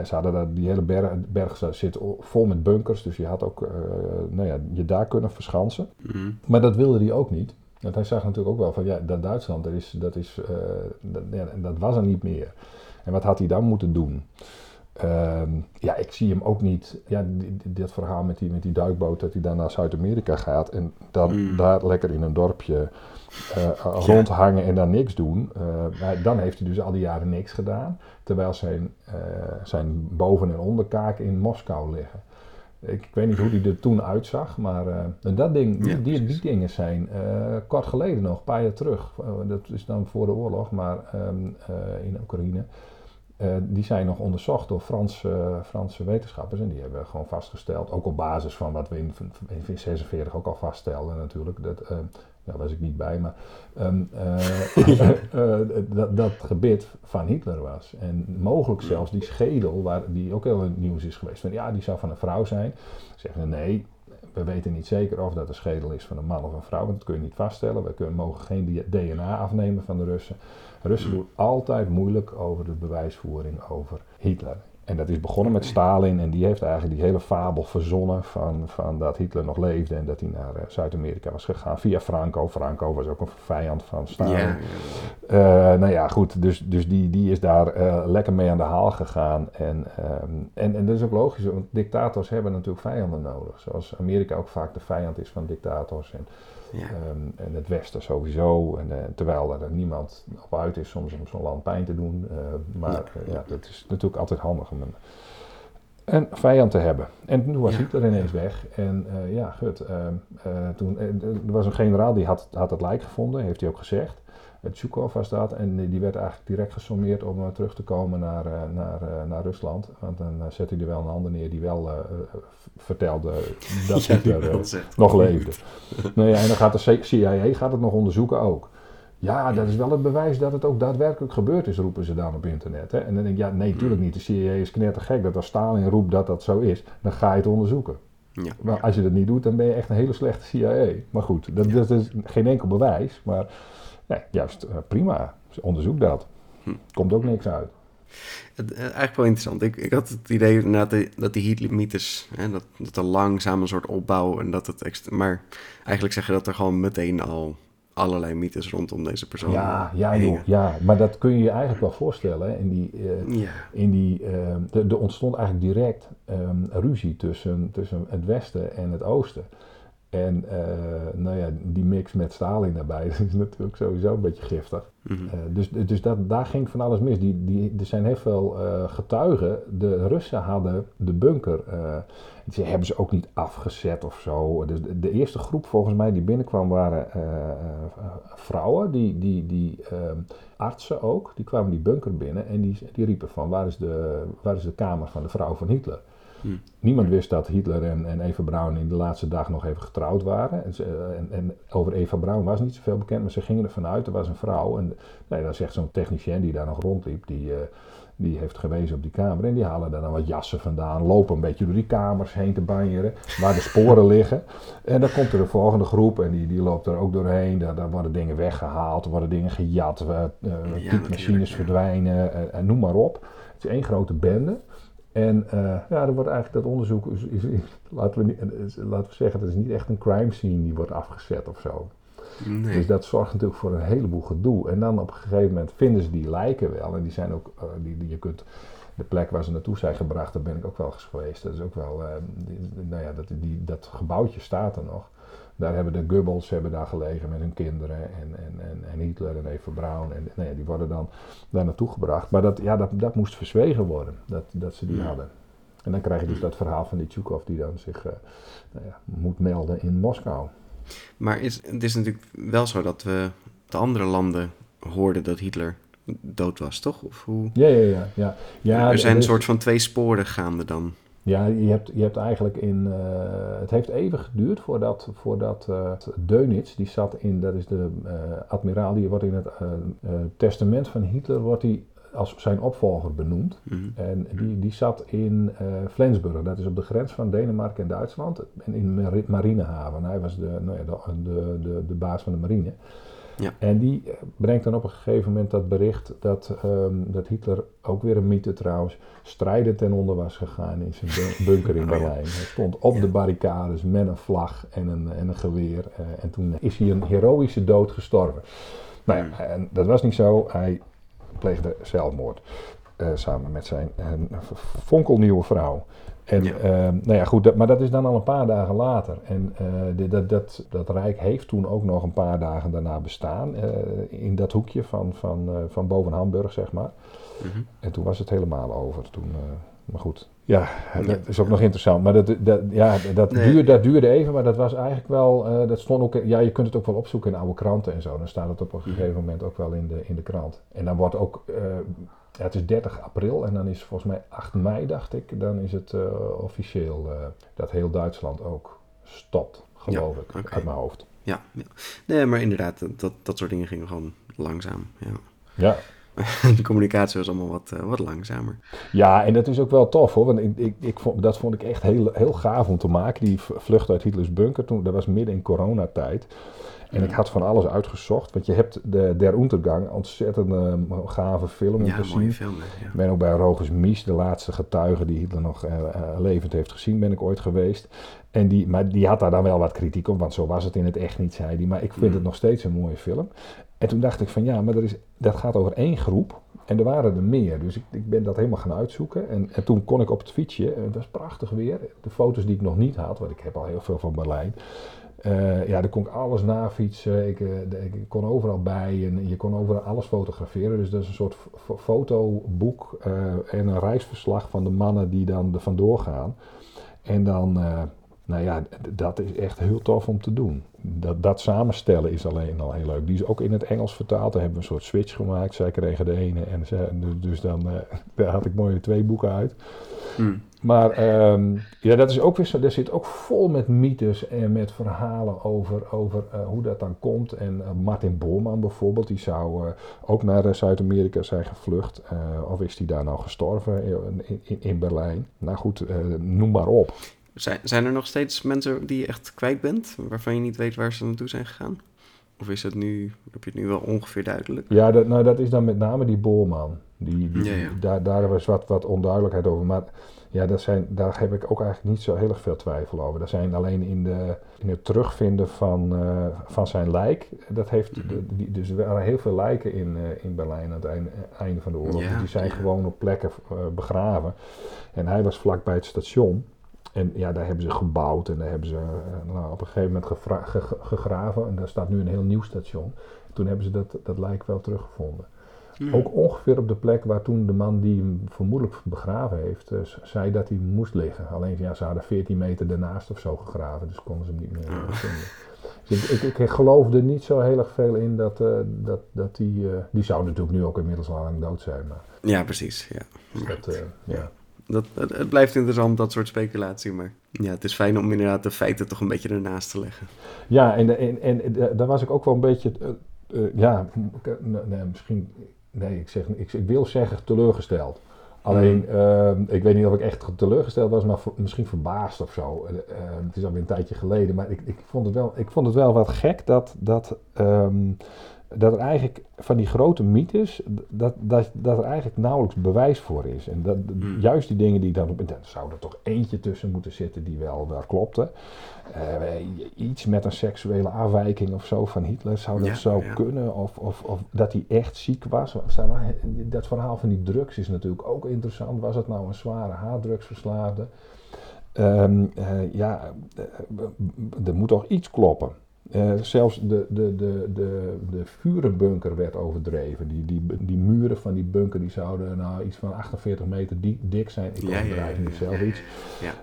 ze hadden daar, die hele berg, berg zit vol met bunkers. Dus je had ook. nou ja, je daar kunnen verschansen. Mm. Maar dat wilde hij ook niet. Want hij zag natuurlijk ook wel van ja, dat Duitsland, dat, is, dat, is, uh, dat, ja, dat was er niet meer. En wat had hij dan moeten doen? Uh, ja, ik zie hem ook niet. Ja, dit verhaal met die, met die duikboot, dat hij dan naar Zuid-Amerika gaat en dan mm. daar lekker in een dorpje uh, rondhangen en dan niks doen. Uh, dan heeft hij dus al die jaren niks gedaan. Terwijl zijn, uh, zijn boven- en onderkaak in Moskou liggen. Ik, weet niet hoe die er toen uitzag, maar uh, dat ding, die, Ja, die, die precies. dingen zijn uh, kort geleden nog, een paar jaar terug. Uh, dat is dan voor de oorlog, maar um, in Oekraïne. Uh, die zijn nog onderzocht door Franse, Franse wetenschappers en die hebben gewoon vastgesteld, ook op basis van wat we in 1946 ook al vaststelden natuurlijk, dat, uh, daar was ik niet bij, maar um, uh, dat, dat gebit van Hitler was. En mogelijk zelfs die schedel, waar, die ook heel nieuws is geweest, van ja, die zou van een vrouw zijn. Zeggen nee, we weten niet zeker of dat de schedel is van een man of een vrouw, want dat kun je niet vaststellen. We kunnen, mogen geen DNA afnemen van de Russen. Russen doen altijd moeilijk over de bewijsvoering over Hitler. En dat is begonnen met Stalin en die heeft eigenlijk die hele fabel verzonnen van, van dat Hitler nog leefde en dat hij naar uh, Zuid-Amerika was gegaan via Franco. Franco was ook een vijand van Stalin. Uh, nou ja, goed, dus, dus die, die is daar uh, lekker mee aan de haal gegaan. En, um, en, en dat is ook logisch, want dictators hebben natuurlijk vijanden nodig. Zoals Amerika ook vaak de vijand is van dictators. En, ja. Um, en het Westen sowieso. En, uh, terwijl er niemand op uit is soms om zo'n land pijn te doen. Uh, maar ja. Uh, ja, dat is natuurlijk altijd handig om een, een vijand te hebben. En toen was. Hitler ineens weg. En ja, goed. toen, er was een generaal die had, had het lijk gevonden, heeft hij ook gezegd. Tjukov was dat. En die werd eigenlijk direct gesommeerd om uh, terug te komen naar, uh, naar, uh, naar Rusland. Want dan zet hij er wel een ander neer die wel vertelde dat ja, Hitler nog leefde. nou ja, en dan gaat de CIA gaat het nog onderzoeken ook. Ja, dat is wel het bewijs dat het ook daadwerkelijk gebeurd is, roepen ze dan op internet. Hè? En dan denk ik, ja, nee, natuurlijk niet. De CIA is knettergek dat als Stalin roept dat dat zo is, dan ga je het onderzoeken. Ja, maar als je dat niet doet, dan ben je echt een hele slechte CIA. Maar goed, dat, dat is geen enkel bewijs. Maar Nee, juist uh, prima. Onderzoek dat. Hm. Komt ook niks uit. Het, uh, eigenlijk wel interessant. Ik, ik had het idee dat, die, dat die Hitler-mythes, dat, dat er langzaam een soort opbouw en dat het. Maar eigenlijk zeggen dat er gewoon meteen al allerlei mythes rondom deze persoon. Ja, ja, joh, ja, maar dat kun je je eigenlijk wel voorstellen. Hè? In die, uh, ja. in die, uh, er ontstond eigenlijk direct um, ruzie tussen, tussen het Westen en het Oosten. En uh, nou ja, die mix met Stalin daarbij is natuurlijk sowieso een beetje giftig. Mm -hmm. uh, dus dus dat, daar ging van alles mis. Die, die, er zijn heel veel uh, getuigen. De Russen hadden de bunker. ze hebben ze ook niet afgezet of zo. Dus de, de, eerste groep volgens mij die binnenkwam waren vrouwen. Die, die, die artsen ook. Die kwamen die bunker binnen en die, die riepen van waar is, de, waar is de kamer van de vrouw van Hitler? Hmm. Niemand wist dat Hitler en, en, Eva Braun in de laatste dag nog even getrouwd waren. En, ze, en, en, over Eva Braun was niet zoveel bekend, maar ze gingen ervan uit, er was een vrouw. En nee, dan zegt zo'n technicien die daar nog rondliep, die, uh, die heeft gewezen op die kamer. En die halen daar dan wat jassen vandaan, lopen een beetje door die kamers heen te banjeren, waar de sporen liggen. En dan komt er een volgende groep en die, die loopt er ook doorheen. Daar, daar worden dingen weggehaald, er worden dingen gejat, uh, uh, ja, machines ja. verdwijnen, en noem maar op. Het is één grote bende. En uh, ja, er wordt eigenlijk dat onderzoek, is, is, laten, we niet, laten we zeggen, het is niet echt een crime scene die wordt afgezet of zo. Nee. Dus dat zorgt natuurlijk voor een heleboel gedoe. En dan op een gegeven moment vinden ze die lijken wel. En die zijn ook, uh, die, die, je kunt, de plek waar ze naartoe zijn gebracht, daar ben ik ook wel eens geweest. Dat is ook wel, uh, die, nou ja, dat, die, dat gebouwtje staat er nog. Daar hebben de Goebbels hebben daar gelegen met hun kinderen en, en, en, en Hitler en Eva Braun. En nee, die worden dan daar naartoe gebracht. Maar dat, ja, dat, dat moest verzwegen worden, dat, dat ze die ja. hadden. En dan krijg je dus dat verhaal van die Tjukov die dan zich uh, nou ja, moet melden in Moskou. Maar is, het is natuurlijk wel zo dat we de andere landen hoorden dat Hitler dood was, toch? Of hoe? Ja, ja, ja. ja. ja er zijn een soort van twee sporen gaande dan. Ja, je hebt, je hebt eigenlijk in. Uh, het heeft even geduurd voordat, voordat uh, Dönitz, die zat in. Dat is de uh, admiraal, die wordt in het testament van Hitler. wordt hij als zijn opvolger benoemd. Mm -hmm. En die, die zat in Flensburg, dat is op de grens van Denemarken en Duitsland. En in Marinehaven. Hij was de, nou ja, de, de, de, de baas van de marine. Ja. En die brengt dan op een gegeven moment dat bericht dat, um, dat Hitler, ook weer een mythe trouwens, strijden ten onder was gegaan in zijn bunker in Berlijn. Hij stond op ja. de barricades met een vlag en een, en een geweer. Uh, en toen is hij een heroïsche dood gestorven. Nou ja, en dat was niet zo. Hij pleegde zelfmoord. Uh, samen met zijn uh, fonkelnieuwe vrouw. En, ja. Uh, nou ja, goed, dat, maar dat is dan al een paar dagen later. En uh, de, dat, dat, dat Rijk heeft toen ook nog een paar dagen daarna bestaan. Uh, in dat hoekje van, van, uh, van boven Hamburg, zeg maar. Mm -hmm. En toen was het helemaal over. Toen, maar goed, ja, dat is ook nog interessant. Maar dat, dat, ja, dat, nee. duurde, dat duurde even, maar dat was eigenlijk wel. dat stond ook. Ja, je kunt het ook wel opzoeken in oude kranten en zo. Dan staat het op een gegeven moment ook wel in de, in de krant. En dan wordt ook ja, het is 30 april en dan is volgens mij 8 mei, dacht ik, dan is het uh, officieel uh, dat heel Duitsland ook stopt, geloof ja, ik, okay. uit mijn hoofd. Ja, ja, nee, maar inderdaad, dat, dat soort dingen gingen gewoon langzaam. Ja. ja. de communicatie was allemaal wat, wat langzamer. Ja, en dat is ook wel tof hoor. Want ik, ik, ik vond, dat vond ik echt heel, heel gaaf om te maken. Die vlucht uit Hitlers bunker, toen, dat was midden in coronatijd. En ik had van alles uitgezocht, want je hebt de Der Untergang, ontzettend uh, gave film om ja, te zien. film. Ja. ben ook bij Rogers Mies, de laatste getuige die Hitler nog eh, eh, levend heeft gezien, ben ik ooit geweest. En die, maar die had daar dan wel wat kritiek op, want zo was het in het echt niet, zei hij. Maar ik vind Mm. het nog steeds een mooie film. En toen dacht ik van ja, maar er is, dat gaat over één groep. En er waren er meer, dus ik, ik ben dat helemaal gaan uitzoeken. En, en toen kon ik op het fietsje, en het was prachtig weer, de foto's die ik nog niet had, want ik heb al heel veel van Berlijn. Eh, ja, daar kon ik alles nafietsen. Ik, eh, ik kon overal bij en je kon overal alles fotograferen. Dus dat is een soort fo- fotoboek eh, en een reisverslag van de mannen die dan er vandoor gaan. En dan, nou ja, dat is echt heel tof om te doen. Dat, dat samenstellen is alleen al heel leuk. Die is ook in het Engels vertaald. Daar hebben we een soort switch gemaakt. Zij kregen de ene en dus dan had ik mooie twee boeken uit. Mm. Maar ehm, ja, dat is ook weer zo. Er zit ook vol met mythes en met verhalen over, over eh, hoe dat dan komt. En eh, Martin Bormann bijvoorbeeld, die zou eh, ook naar Zuid-Amerika zijn gevlucht. Of is die daar nou gestorven in, in, in Berlijn? Nou goed, noem maar op. Zijn, zijn er nog steeds mensen die je echt kwijt bent, waarvan je niet weet waar ze naartoe zijn gegaan? Of is het nu, heb je het nu wel ongeveer duidelijk? Ja, dat, nou, dat is dan met name die Bormann. Die, die, Ja, ja. Daar, daar was wat, wat onduidelijkheid over. Maar ja, dat zijn, daar heb ik ook eigenlijk niet zo heel erg veel twijfel over. Dat zijn alleen in, de, in het terugvinden van, eh, van zijn lijk. Dat heeft, Mhm. die, dus er waren heel veel lijken in, eh, in Berlijn aan het einde, einde van de oorlog. Ja, Dus die zijn ja. gewoon op plekken eh, begraven. En hij was vlak bij het station. En ja, daar hebben ze gebouwd en daar hebben ze nou, op een gegeven moment ge- gegraven. En daar staat nu een heel nieuw station. Toen hebben ze dat, dat lijk wel teruggevonden. Mm. Ook ongeveer op de plek waar toen de man die hem vermoedelijk begraven heeft, eh, zei dat hij moest liggen. Alleen ja, ze hadden 14 meter daarnaast of zo gegraven, dus konden ze hem niet meer Ah. vinden. Dus ik, ik, ik geloofde niet zo heel erg veel in dat, eh, dat, dat die, eh, die zou natuurlijk nu ook inmiddels al lang dood zijn. Maar Ja, precies. Ja. dat, eh, ja. Dat, het, blijft interessant, dat soort speculatie. Maar ja, het is fijn om inderdaad de feiten toch een beetje ernaast te leggen. Ja, en, en, en, daar was ik ook wel een beetje, ja, nee, misschien, nee, ik, zeg, ik, ik wil zeggen teleurgesteld. Alleen, eh, ik weet niet of ik echt teleurgesteld was, maar misschien verbaasd of zo. Eh, eh, het is alweer een tijdje geleden, maar ik, ik, vond, het wel, ik vond het wel wat gek dat, dat, ehm, dat er eigenlijk van die grote mythes, dat, dat, dat er eigenlijk nauwelijks bewijs voor is. En dat, Hmm. juist die dingen die dan op internet, zou er toch eentje tussen moeten zitten die wel, wel klopte. Eh, iets met een seksuele afwijking of zo van Hitler, zou dat Ja, zo ja. kunnen? Of, of, of dat hij echt ziek was? Dat verhaal van die drugs is natuurlijk ook interessant. Was het nou een zware harddrugsverslaafde? Ehm, eh, ja, eh, er moet toch iets kloppen. Eh, zelfs de, de, de, de, de vurenbunker werd overdreven. Die, die, die muren van die bunker die zouden nou iets van 48 meter die, dik zijn. Ik Ja, niet ja, zelf iets.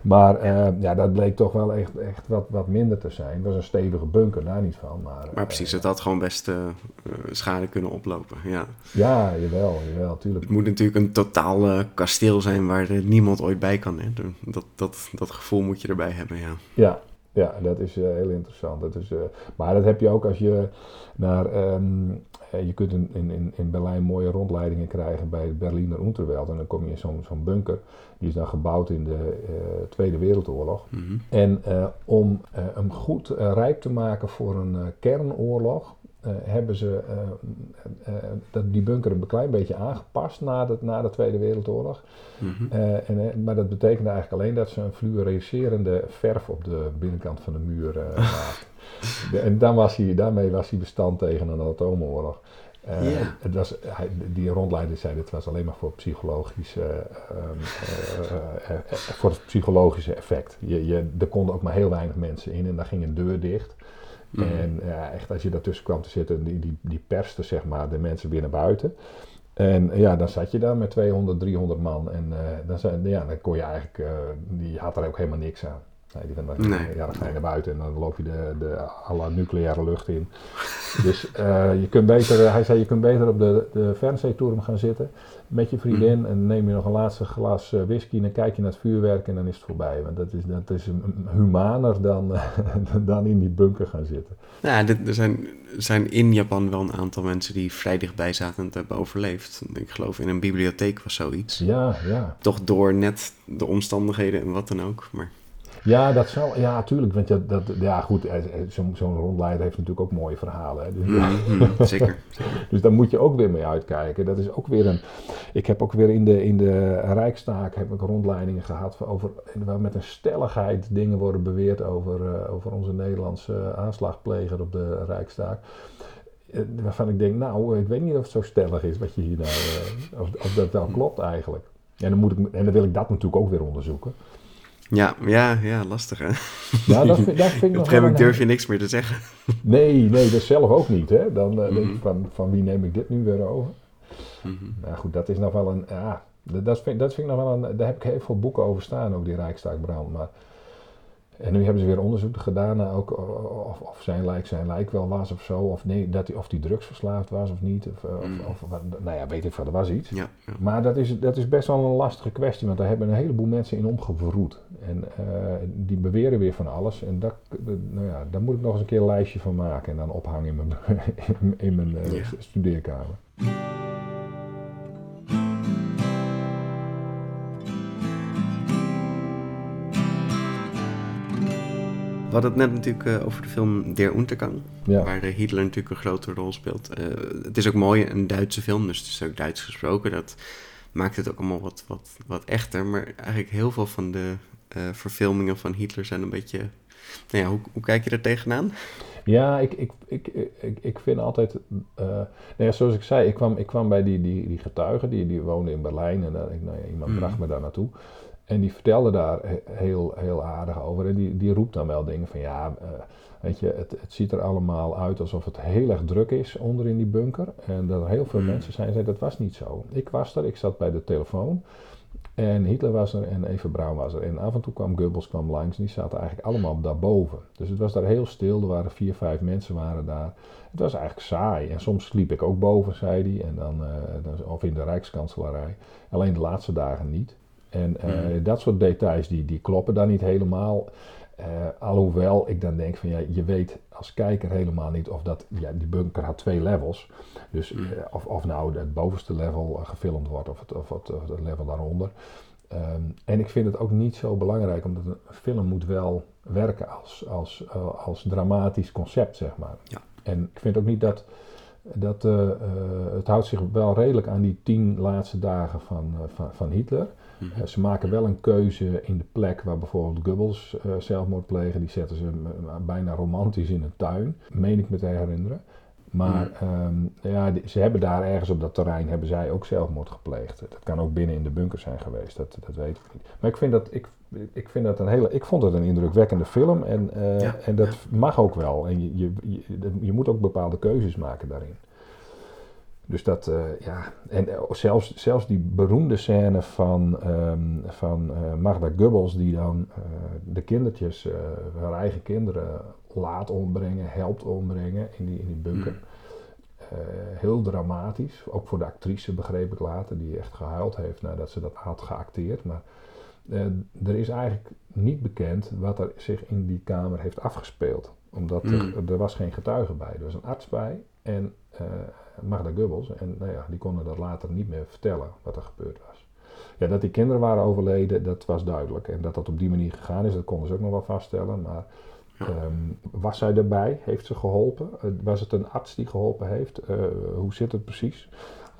Maar eh, ja, dat bleek toch wel echt, echt wat, wat minder te zijn. Het was een stevige bunker, daar niet van. Maar, Maar precies, eh, het had gewoon best eh, eh, schade kunnen oplopen. Ja. ja, jawel, jawel, tuurlijk. Het moet natuurlijk een totaal eh, kasteel zijn waar niemand ooit bij kan. Hè? Dat, dat, dat gevoel moet je erbij hebben, ja. Ja, ja dat is eh, heel interessant. Dat is, eh, maar dat heb je ook als je naar... ehm, eh, je kunt in, in, in Berlijn mooie rondleidingen krijgen bij het Berliner Unterwelt. En dan kom je in zo'n zo'n bunker. Die is dan gebouwd in de Tweede Wereldoorlog. Mhm. En om hem goed rijp te maken voor een kernoorlog, eh, hebben ze dat, die bunker een klein beetje aangepast na de, na de Tweede Wereldoorlog. Mhm. En, maar dat betekende eigenlijk alleen dat ze een fluoriserende verf op de binnenkant van de muur maakten. En dan was hij, daarmee was hij bestand tegen een atoomoorlog. Het was, hij, die rondleider zei dit was alleen maar voor psychologisch, eh, ehm, eh, eh, eh, voor het psychologische effect. Je, je, er konden ook maar heel weinig mensen in en daar ging een deur dicht. Mhm. En ja, echt als je daartussen kwam te zitten, die, die, die perste zeg maar de mensen naar buiten. En ja, dan zat je daar met 200, 300 man en eh, dan, ja, dan kon je eigenlijk, eh, die had er ook helemaal niks aan. Nee, die dan, Nee. ja, dan ga je naar buiten en dan loop je de, de alle nucleaire lucht in. dus eh, je kunt beter, hij zei, je kunt beter op de, de gaan zitten met je vriendin. Mhm. En dan neem je nog een laatste glas eh, whisky en dan kijk je naar het vuurwerk en dan is het voorbij. Want dat is, dat is humaner dan, dan in die bunker gaan zitten. Ja, dit, er zijn, zijn in Japan wel een aantal mensen die vrij dichtbij zaten en het hebben overleefd. Ik geloof in een bibliotheek was zoiets. Ja, ja. Toch door net de omstandigheden en wat dan ook. Maar Ja, dat zou, ja, tuurlijk. Want dat, ja, goed, eh, eh, zo'n rondleider heeft natuurlijk ook mooie verhalen. Hè. Dus, Mhm, zeker. dus daar moet je ook weer mee uitkijken. Dat is ook weer een. Ik heb ook weer in de, in de Rijkstaak heb ik rondleidingen gehad over, waar met een stelligheid dingen worden beweerd over, eh, over onze Nederlandse aanslagpleger op de Rijkstaak. Waarvan ik denk, nou, ik weet niet of het zo stellig is wat je hier nou, of, of dat wel klopt eigenlijk. En dan, moet ik, en dan wil ik dat natuurlijk ook weer onderzoeken. Ja, ja, ja, lastig hè. Ja, dat vind, dat vind ik Op een durf je niks meer te zeggen. Nee, nee, dat zelf ook niet. Hè? Dan denk Mhm. je van, van wie neem ik dit nu weer over? Mhm. Nou goed, dat is nog wel een. Ja, dat, dat, vind, dat vind ik nog wel een. Daar heb ik heel veel boeken over staan, ook die Rijkstaakbrand. Maar, en nu hebben ze weer onderzoek gedaan naar ook of, of zijn lijk zijn lijk wel was of zo. Of, nee, dat hij, of die drugsverslaafd was of niet. Of, eh, Mm. of, of, wat- nou ja, weet ik veel, er was iets. Ja, ja. Maar dat is, dat is best wel een lastige kwestie, want daar hebben een heleboel mensen in omgevroed. En eh, die beweren weer van alles. En dat, nou ja, daar moet ik nog eens een keer een lijstje van maken en dan ophangen in mijn, in mijn eh, Ja. studeerkamer. We hadden het net natuurlijk eh, over de film Der Untergang. Ja. Waar eh, Hitler natuurlijk een grote rol speelt. Eh, het is ook mooi, een Duitse film, dus het is ook Duits gesproken. Dat maakt het ook allemaal wat, wat, wat echter. Maar eigenlijk heel veel van de verfilmingen van Hitler zijn een beetje... Nou ja, hoe, hoe kijk je daar tegenaan? Ja, ik, ik, ik, ik, ik vind altijd. eh, nou ja, zoals ik zei, ik kwam, ik kwam bij die, die, die getuigen, die, die woonden in Berlijn. En ik, nou ja, iemand Mhm. bracht me daar naartoe. En die vertelde daar he- heel, heel aardig over. En die, die roept dan wel dingen van ja, eh, weet je, het, het ziet er allemaal uit alsof het heel erg druk is onder in die bunker. En dat er heel veel Mhm. mensen zijn. Zei, dat was niet zo. Ik was er, ik zat bij de telefoon. En Hitler was er en Eva Braun was er. En af en toe kwam Goebbels kwam langs en die zaten eigenlijk allemaal daarboven. Dus het was daar heel stil. Er waren vier, vijf mensen waren daar. Het was eigenlijk saai. En soms sliep ik ook boven, zei hij. En dan, eh, dan, of in de Rijkskanselarij. Alleen de laatste dagen niet. En eh, Mhm. dat soort details die, die kloppen dan niet helemaal. Eh, alhoewel ik dan denk van ja, je weet als kijker helemaal niet of dat, ja, die bunker had twee levels. Dus Mm. eh, of, of nou het bovenste level gefilmd wordt of het, of het, of het level daaronder. Ehm, en ik vind het ook niet zo belangrijk, omdat een film moet wel werken als, als, als dramatisch concept, zeg maar. Ja. En ik vind ook niet dat, dat het houdt zich wel redelijk aan die tien laatste dagen van, van, van Hitler. Mhm. Eh, ze maken wel een keuze in de plek waar bijvoorbeeld Goebbels eh, zelfmoord plegen. Die zetten ze eh, bijna romantisch in een tuin, meen ik me te herinneren. Maar ehm, ja, ze hebben daar ergens op dat terrein hebben zij ook zelfmoord gepleegd. Dat kan ook binnen in de bunker zijn geweest, dat, dat weet ik niet. Maar ik vind dat, ik, ik vind dat een hele, ik vond het een indrukwekkende film en, Ja, en dat mag ook wel. En je, je, je, je moet ook bepaalde keuzes maken daarin. Dus dat, eh, ja, en eh, zelfs, zelfs die beroemde scène van, ehm, van eh, Magda Goebbels, die dan de kindertjes, haar eigen kinderen, laat ombrengen, helpt ombrengen in die, in die bunker. Eh, heel dramatisch, ook voor de actrice begreep ik later, die echt gehuild heeft nadat ze dat had geacteerd. Maar er is eigenlijk niet bekend wat er zich in die kamer heeft afgespeeld. Omdat er, Mm. er was geen getuige bij. Er was een arts bij en eh Magda Goebbels. En nou ja, die konden dat later niet meer vertellen wat er gebeurd was. Ja, dat die kinderen waren overleden, dat was duidelijk. En dat dat op die manier gegaan is, dat konden ze ook nog wel vaststellen. Maar ehm, was zij erbij? Heeft ze geholpen? Eh, was het een arts die geholpen heeft? Eh, hoe zit het precies?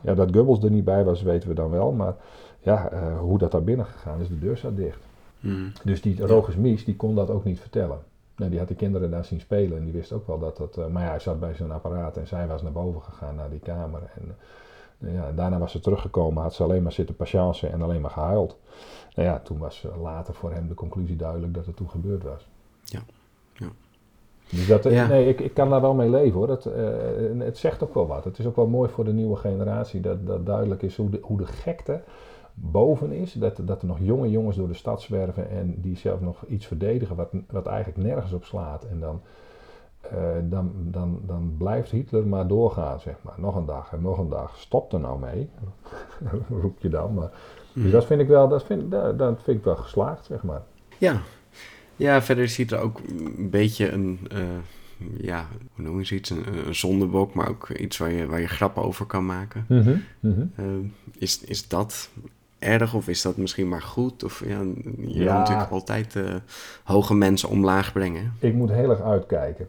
Ja, dat Goebbels er niet bij was, weten we dan wel. Maar ja, hoe dat daar binnen gegaan is, de deur zat dicht. Mhm. Dus die Rogus Mies, die kon dat ook niet vertellen. Die had die kinderen daar zien spelen en die wist ook wel dat dat... eh, maar ja, hij zat bij zijn apparaat en zij was naar boven gegaan naar die kamer. En eh, ja, daarna was ze teruggekomen, had ze alleen maar zitten patiënten en alleen maar gehuild. Nou ja, toen was eh, later voor hem de conclusie duidelijk dat het toen gebeurd was. Ja, ja. Dus dat, Ja. nee, ik, ik kan daar wel mee leven hoor. Dat, het zegt ook wel wat. Het is ook wel mooi voor de nieuwe generatie dat, dat duidelijk is hoe de, hoe de gekte boven is. Dat, dat er nog jonge jongens door de stad zwerven en die zelf nog iets verdedigen wat, wat eigenlijk nergens op slaat. En dan, eh, dan, dan, dan blijft Hitler maar doorgaan, zeg maar. Nog een dag en nog een dag. Stop er nou mee, roep je dan. Maar, Dus Mhm. dat vind ik wel, dat vind, dat, dat vind ik wel geslaagd, zeg maar. Ja. ja, verder ziet er ook een beetje een, eh, ja, hoe noem je zoiets, een, een zondebok, maar ook iets waar je, waar je grappen over kan maken. Mhm, mhm. Eh, is, is dat erg of is dat misschien maar goed? Of ja, je Ja. natuurlijk altijd eh, hoge mensen omlaag brengen. Ik moet heel erg uitkijken.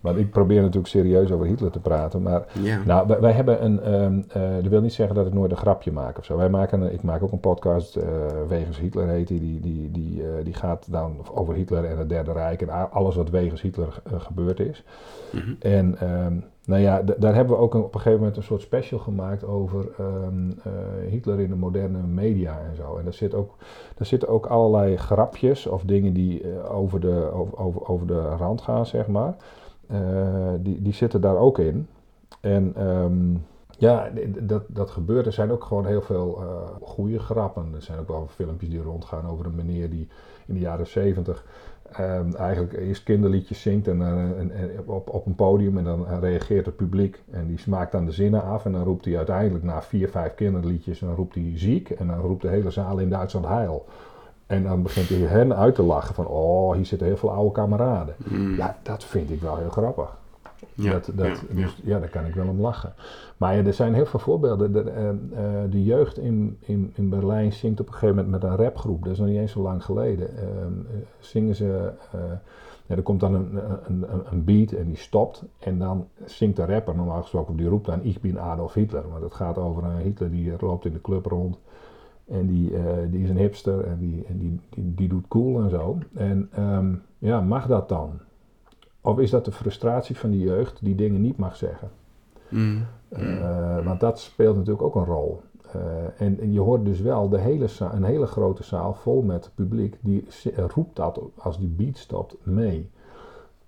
Want ik probeer natuurlijk serieus over Hitler te praten, maar Ja. Nou, wij, wij hebben een. eh, dat wil niet zeggen dat ik nooit een grapje maak of zo. Wij maken een, ik maak ook een podcast, eh Wegens Hitler heet die. Die, die, die, die gaat dan over Hitler en het Derde Rijk en alles wat wegens Hitler gebeurd is. Mhm. En ehm, nou ja, daar hebben we ook op een gegeven moment een soort special gemaakt over ehm, eh, Hitler in de moderne media en zo. En daar, zit ook, daar zitten ook allerlei grapjes of dingen die eh, over, de, over, over, de rand gaan, zeg maar. Eh, die, die zitten daar ook in. En ehm, ja, dat, dat gebeurt. Er zijn ook gewoon heel veel goede grappen. Er zijn ook wel filmpjes die rondgaan over een meneer die in de jaren zeventig ehm, eigenlijk eerst kinderliedjes zingt en, eh, en- en op, op een podium en dan reageert het publiek en die maakt dan de zinnen af en dan roept hij uiteindelijk na vier, vijf kinderliedjes en dan roept hij ziek en dan roept de hele zaal in Duitsland heil. En dan begint hij hen uit te lachen van, oh, hier zitten heel veel oude kameraden. Mm. Ja, dat vind ik wel heel grappig. Ja, dat, dat, ja, dus, ja. daar kan ik wel om lachen. Maar ja, er zijn heel veel voorbeelden. De, eh, eh, de jeugd in, in, in Berlijn zingt op een gegeven moment met een rapgroep. Dat is nog niet eens zo lang geleden. Ehm, eh, zingen ze... ja, er komt dan een, een, een, beat en die stopt. En dan zingt de rapper normaal gesproken, die roept dan Ik ben Adolf Hitler. Want het gaat over een Hitler die loopt in de club rond. En die, die is een hipster en die, en die, die, die doet cool en zo. En ehm, ja, mag dat dan? Of is dat de frustratie van de jeugd die dingen niet mag zeggen? Mm. Eh, want dat speelt natuurlijk ook een rol. Eh, en, en je hoort dus wel de hele za- een hele grote zaal vol met publiek die z- roept dat als die beat stopt mee.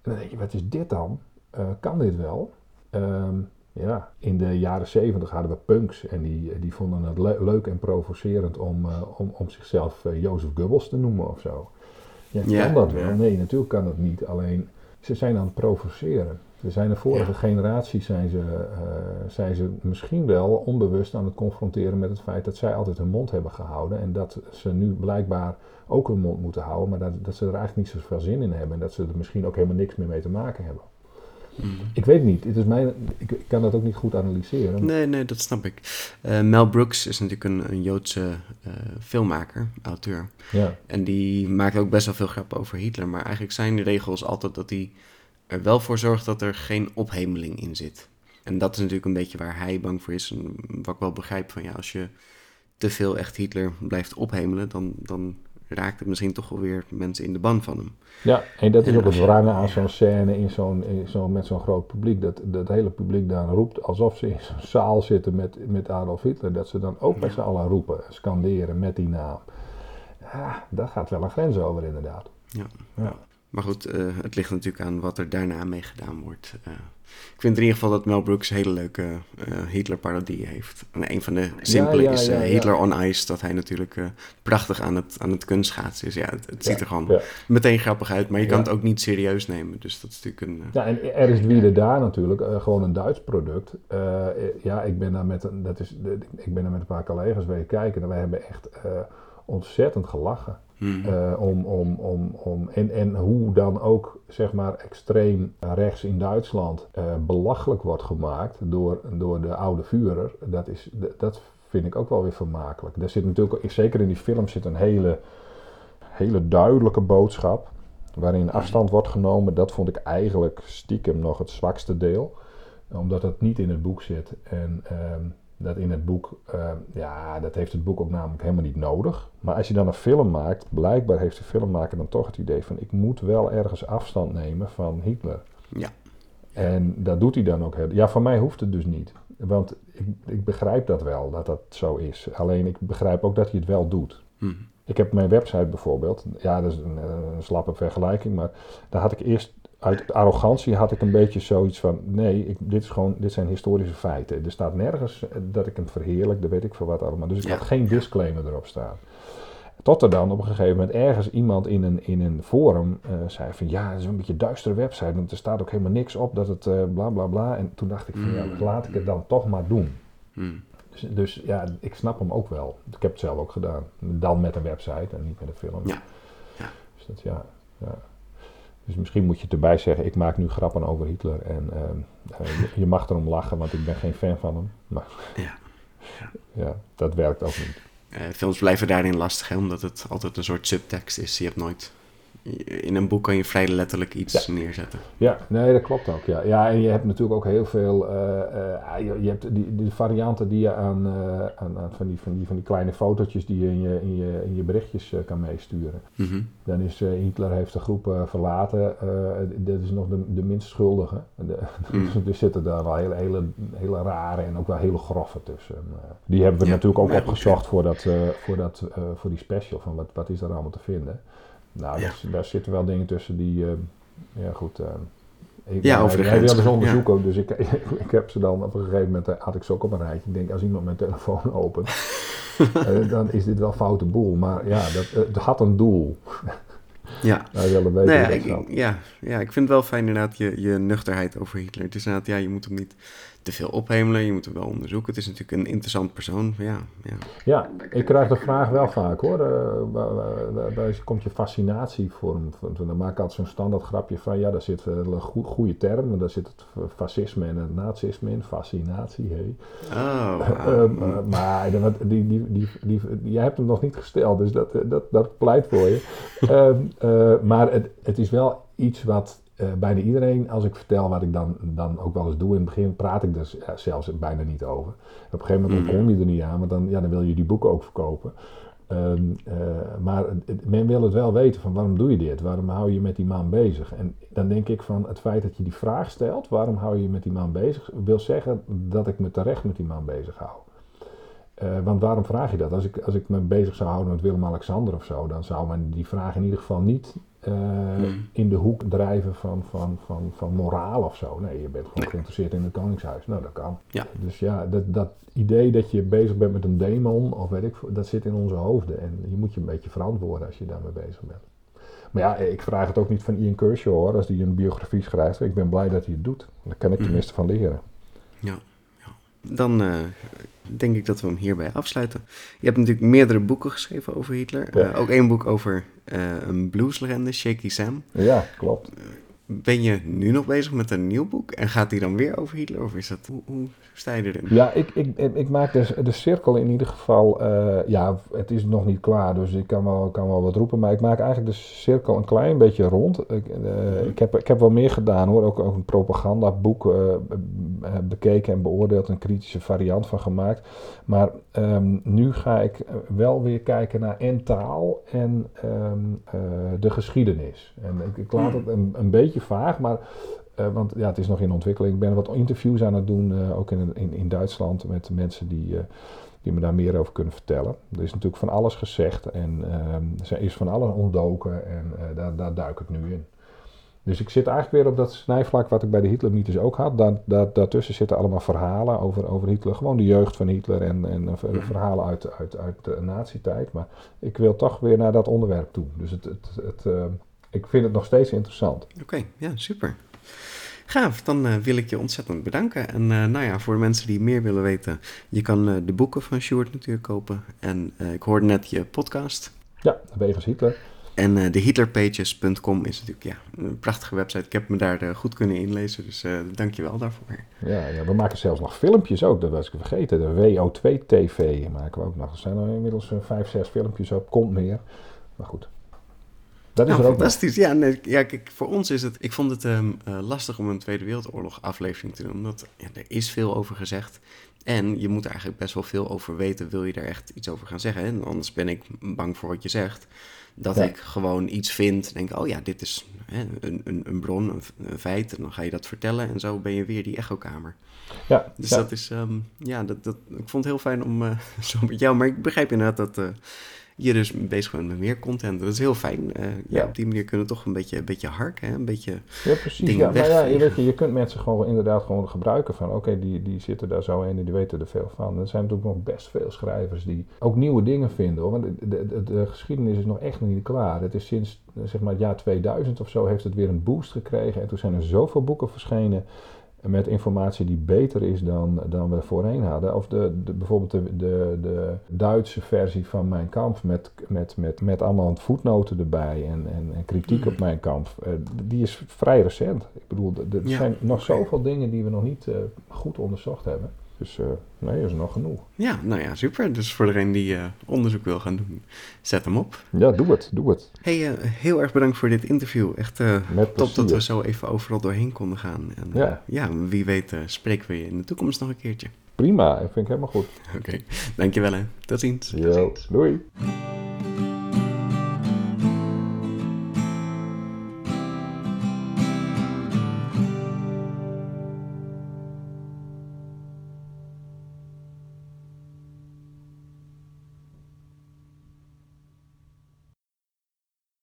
En dan denk je, wat is dit dan? Eh, kan dit wel? Ehm, ja, in de jaren zeventig hadden we punks en die, die vonden het le- leuk en provocerend om, eh, om, om zichzelf eh, Jozef Goebbels te noemen of zo. Ja, Ja, kan dat wel? ja. Nee, natuurlijk kan dat niet. Alleen ze zijn aan het provoceren. Ze zijn de vorige Ja. generatie zijn ze, eh, zijn ze misschien wel onbewust aan het confronteren met het feit dat zij altijd hun mond hebben gehouden. En dat ze nu blijkbaar ook hun mond moeten houden, maar dat, dat ze er eigenlijk niet zoveel zin in hebben. En dat ze er misschien ook helemaal niks meer mee te maken hebben. Mm. Ik weet niet. Het is mijn, ik, ik kan dat ook niet goed analyseren. Nee, nee, dat snap ik. Eh, Mel Brooks is natuurlijk een, een Joodse eh, filmmaker, auteur. Ja. En die maakt ook best wel veel grappen over Hitler. Maar eigenlijk zijn de regels altijd dat hij er wel voor zorgt dat er geen ophemeling in zit. En dat is natuurlijk een beetje waar hij bang voor is. En wat ik wel begrijp van ja, als je te veel echt Hitler blijft ophemelen, dan, dan raakt het misschien toch wel weer mensen in de ban van hem. Ja, en dat is ook het wrange aan zo'n scène in zo'n, zo'n, met zo'n groot publiek. Dat, dat het hele publiek dan roept alsof ze in zo'n zaal zitten met, met Adolf Hitler. Dat ze dan ook met z'n allen roepen, scanderen met die naam. Ja, dat gaat wel een grens over inderdaad. Ja. Ja. Maar goed, eh, het ligt natuurlijk aan wat er daarna mee gedaan wordt. Eh, ik vind in ieder geval dat Mel Brooks een hele leuke eh, Hitler-parodie heeft. En een van de simpele ja, is ja, eh. Hitler on Ice, dat hij natuurlijk eh, prachtig aan het, aan het kunstschaatsen is. Ja, het, het ziet er gewoon meteen grappig uit, maar je kan het ook niet serieus nemen. Dus dat is natuurlijk een... Ja, en er is wie daar natuurlijk, gewoon een Duits product. Ja, ik ben daar met, een- dat is, ik ben daar met een paar collega's weer kijken en wij hebben echt ontzettend gelachen. Hmm. Eh, om, om, om, om, en, en hoe dan ook zeg maar extreem rechts in Duitsland eh, belachelijk wordt gemaakt door, door de oude Führer, dat, is, dat vind ik ook wel weer vermakelijk. Er zit natuurlijk, ook- zeker in die film zit een hele, hele duidelijke boodschap waarin afstand wordt genomen. Dat vond ik eigenlijk stiekem nog het zwakste deel, omdat het niet in het boek zit. En ehm, dat in het boek, ehm, ja, dat heeft het boek ook namelijk helemaal niet nodig. Maar als je dan een film maakt, blijkbaar heeft de filmmaker dan toch het idee van: ik moet wel ergens afstand nemen van Hitler. Ja. En dat doet hij dan ook. heel- Ja, voor mij hoeft het dus niet. Want ik, ik begrijp dat wel, dat dat zo is. Alleen ik begrijp ook dat hij het wel doet. Hmm. Ik heb mijn website bijvoorbeeld, ja, dat is een, eh, een slappe vergelijking, maar daar had ik eerst uit arrogantie had ik een beetje zoiets van: nee, ik, dit, is gewoon, dit zijn historische feiten. Er staat nergens dat ik hem verheerlijk, dat weet ik veel wat allemaal. Dus ik had geen disclaimer erop staan. Tot er dan op een gegeven moment ergens iemand in een, in een forum uh, zei van ja, het is een beetje een duistere website, want er staat ook helemaal niks op dat het uh, bla bla bla. En toen dacht ik van ja, Mm. laat ik het dan toch maar doen. Hmm. Dus, dus ja, ik snap hem ook wel. Ik heb het zelf ook gedaan. Dan met een website en niet met een film. Ja. Ja. Dus dat ja, ja. Dus misschien moet je erbij zeggen, ik maak nu grappen over Hitler en ehm, eh, je, je mag erom lachen, want ik ben geen fan van hem. Maar Ja. ja, dat werkt ook niet. Eh, films blijven daarin lastig, hè, omdat het altijd een soort subtekst is. Je hebt nooit... In een boek kan je vrij letterlijk iets neerzetten. Ja, nee, dat klopt ook. Ja, ja en je hebt natuurlijk ook heel veel. eh, je, je hebt die, die varianten die je aan, eh, aan, aan van, die, van, die, van die kleine fotootjes die je in je, in je, in je berichtjes kan meesturen. Mhm. Dan is Hitler heeft de groep verlaten. dat is nog de, de minst schuldige. De, Mm. dus er zitten daar wel hele, hele, hele rare en ook wel hele grove tussen. Die hebben we Ja, natuurlijk ook opgezocht voor, dat, voor, dat, voor die special. Van wat, wat is daar allemaal te vinden? Nou, Ja. daar, daar zitten wel dingen tussen die. eh, ja, goed. eh, ik, Ja, over de grens ze gaan, ja. onderzoeken, dus ik, ik heb ze dan op een gegeven moment, eh, had ik ze ook op een rijtje. Ik denk, als iemand mijn telefoon opent, dan is dit wel foute boel. Maar ja, dat, het had een doel. Ja. Wij willen weten Nou ja, ik, zat. ik- ja, ja, ik vind het wel fijn inderdaad je, je nuchterheid over Hitler. Het is inderdaad, ja, je moet hem niet te veel ophemelen, je moet hem wel onderzoeken. Het is natuurlijk een interessant persoon, ja. ja. Ja, ik krijg de vraag wel vaak hoor. Eh, waar, waar- waar- waar komt je fascinatie voor hem? Dan maak ik altijd zo'n standaard grapje van ja, daar zit een goe- goede term. maar Daar zit het fascisme en het nazisme in. Fascinatie, hé. Oh, Eh, eh, maar die, die, die, die, jij hebt hem nog niet gesteld, dus dat, dat, dat pleit voor je. Ehm, eh, maar het, het is wel iets wat eh, bijna iedereen, als ik vertel wat ik dan, dan ook wel eens doe in het begin, praat ik er ja, zelfs bijna niet over. Op een gegeven moment Mhm. ontkom je er niet aan, want dan, ja, dan wil je die boeken ook verkopen. Ehm, eh, maar het- men wil het wel weten van waarom doe je dit? Waarom hou je je met die man bezig? En dan denk ik van het feit dat je die vraag stelt, waarom hou je je met die man bezig, wil zeggen dat ik me terecht met die man bezig hou. Eh, want waarom vraag je dat? Als ik, als ik me bezig zou houden met Willem-Alexander of zo, dan zou men die vraag in ieder geval niet eh, Hmm. in de hoek drijven van, van, van, van moraal of zo. Nee, je bent gewoon Nee. geïnteresseerd in het Koningshuis. Nou, dat kan. Ja. Dus ja, dat, dat idee dat je bezig bent met een demon, of weet ik dat zit in onze hoofden. En je moet je een beetje verantwoorden als je daarmee bezig bent. Maar ja, ik vraag het ook niet van Ian Kershaw hoor, als hij een biografie schrijft. Ik ben blij dat hij het doet. Daar kan ik Mhm. tenminste van leren. Ja, ja. Dan eh, denk ik dat we hem hierbij afsluiten. Je hebt natuurlijk meerdere boeken geschreven over Hitler. Ja. Eh, ook één boek over eh, een blueslegende, Shaky Sam. Ja, klopt. Ben je nu nog bezig met een nieuw boek? En gaat die dan weer over Hitler? Of is dat, hoe, hoe sta je erin? Ja, ik, ik, ik maak de, de cirkel in ieder geval. eh, ja, het is nog niet klaar, dus ik kan wel, kan wel wat roepen. Maar ik maak eigenlijk de cirkel een klein beetje rond. Ik, eh, ik, heb, ik heb wel meer gedaan hoor. Ook, ook een propagandaboek be- bekeken en beoordeeld. Een kritische variant van gemaakt. Maar ehm, nu ga ik wel weer kijken naar en taal en ehm, eh, de geschiedenis. En ik, ik laat het een, een beetje vaag, maar. eh, want ja, het is nog in ontwikkeling. Ik ben wat interviews aan het doen, eh, ook in, in, in Duitsland, met mensen die, eh, die me daar meer over kunnen vertellen. Er is natuurlijk van alles gezegd en ehm, er is van alles ontdoken en daar, daar duik ik nu in. Dus ik zit eigenlijk weer op dat snijvlak wat ik bij de Hitlermythes ook had. Daar, daar, daartussen zitten allemaal verhalen over, over Hitler. Gewoon de jeugd van Hitler en, en ver- verhalen uit, uit, uit de nazi-tijd. Maar ik wil toch weer naar dat onderwerp toe. Dus het, het, het, eh, ik vind het nog steeds interessant. Oké, ja, super. Gaaf, dan eh, wil ik je ontzettend bedanken. En eh, nou ja, voor de mensen die meer willen weten, je kan eh, de boeken van Sjoerd natuurlijk kopen. En ik hoorde net je podcast. Ja, wegens Hitler. En de hitlerpages.com is natuurlijk ja, een prachtige website. Ik heb me daar goed kunnen inlezen, dus dank je wel daarvoor. Ja, ja, we maken zelfs nog filmpjes ook, dat was ik vergeten. De WO2-TV maken we ook nog. Er zijn er inmiddels vijf, zes filmpjes op, komt meer. Maar goed, dat is Nou, er ook fantastisch. Ja, nee, ja, kijk, voor ons is het... Ik vond het ehm, eh, lastig om een Tweede Wereldoorlog aflevering te doen, omdat ja, er is veel over gezegd. En je moet er eigenlijk best wel veel over weten, wil je daar echt iets over gaan zeggen. En anders ben ik bang voor wat je zegt. Dat Ja. ik gewoon iets vind, denk, oh ja, dit is hè, een, een, een bron, een, een feit. En dan ga je dat vertellen en zo ben je weer die echokamer. Ja, Dus ja. dat is, ehm, ja, dat, dat, ik vond het heel fijn om eh, zo met jou, maar ik begrijp inderdaad dat, eh, je dus bezig bent met meer content. Dat is heel fijn. Uh, ja, Ja. op die manier kunnen we toch een beetje, een beetje harken, hè? een beetje... Ja, precies. dingen Ja, maar ja, je, weet je, je kunt mensen gewoon inderdaad gewoon gebruiken van, oké, die, die zitten daar zo in en die weten er veel van. Er zijn natuurlijk nog best veel schrijvers die ook nieuwe dingen vinden, hoor. Want de, de, de, de geschiedenis is nog echt niet klaar. Het is sinds, eh, zeg maar, het jaar 2000 of zo heeft het weer een boost gekregen. En toen zijn er zoveel boeken verschenen met informatie die beter is dan, dan we voorheen hadden. Of de, de, bijvoorbeeld de, de, de Duitse versie van Mijn Kamp met, met, met, met allemaal voetnoten erbij en, en, en kritiek Hmm. op Mijn Kamp. eh, die is vrij recent. Ik bedoel, er Ja, zijn nog zoveel dingen die we nog niet eh, goed onderzocht hebben. Dus eh, nee, is nog genoeg. Ja, nou ja, super. Dus voor degene die eh, onderzoek wil gaan doen, zet hem op. Ja, doe het, doe het. hey, eh, heel erg bedankt voor dit interview. Echt top dat we zo even overal doorheen konden gaan. En, Ja. ja, wie weet spreken we je in de toekomst nog een keertje. Prima, dat vind ik helemaal goed. Oké, dankjewel hè. Tot ziens. Jo, doei.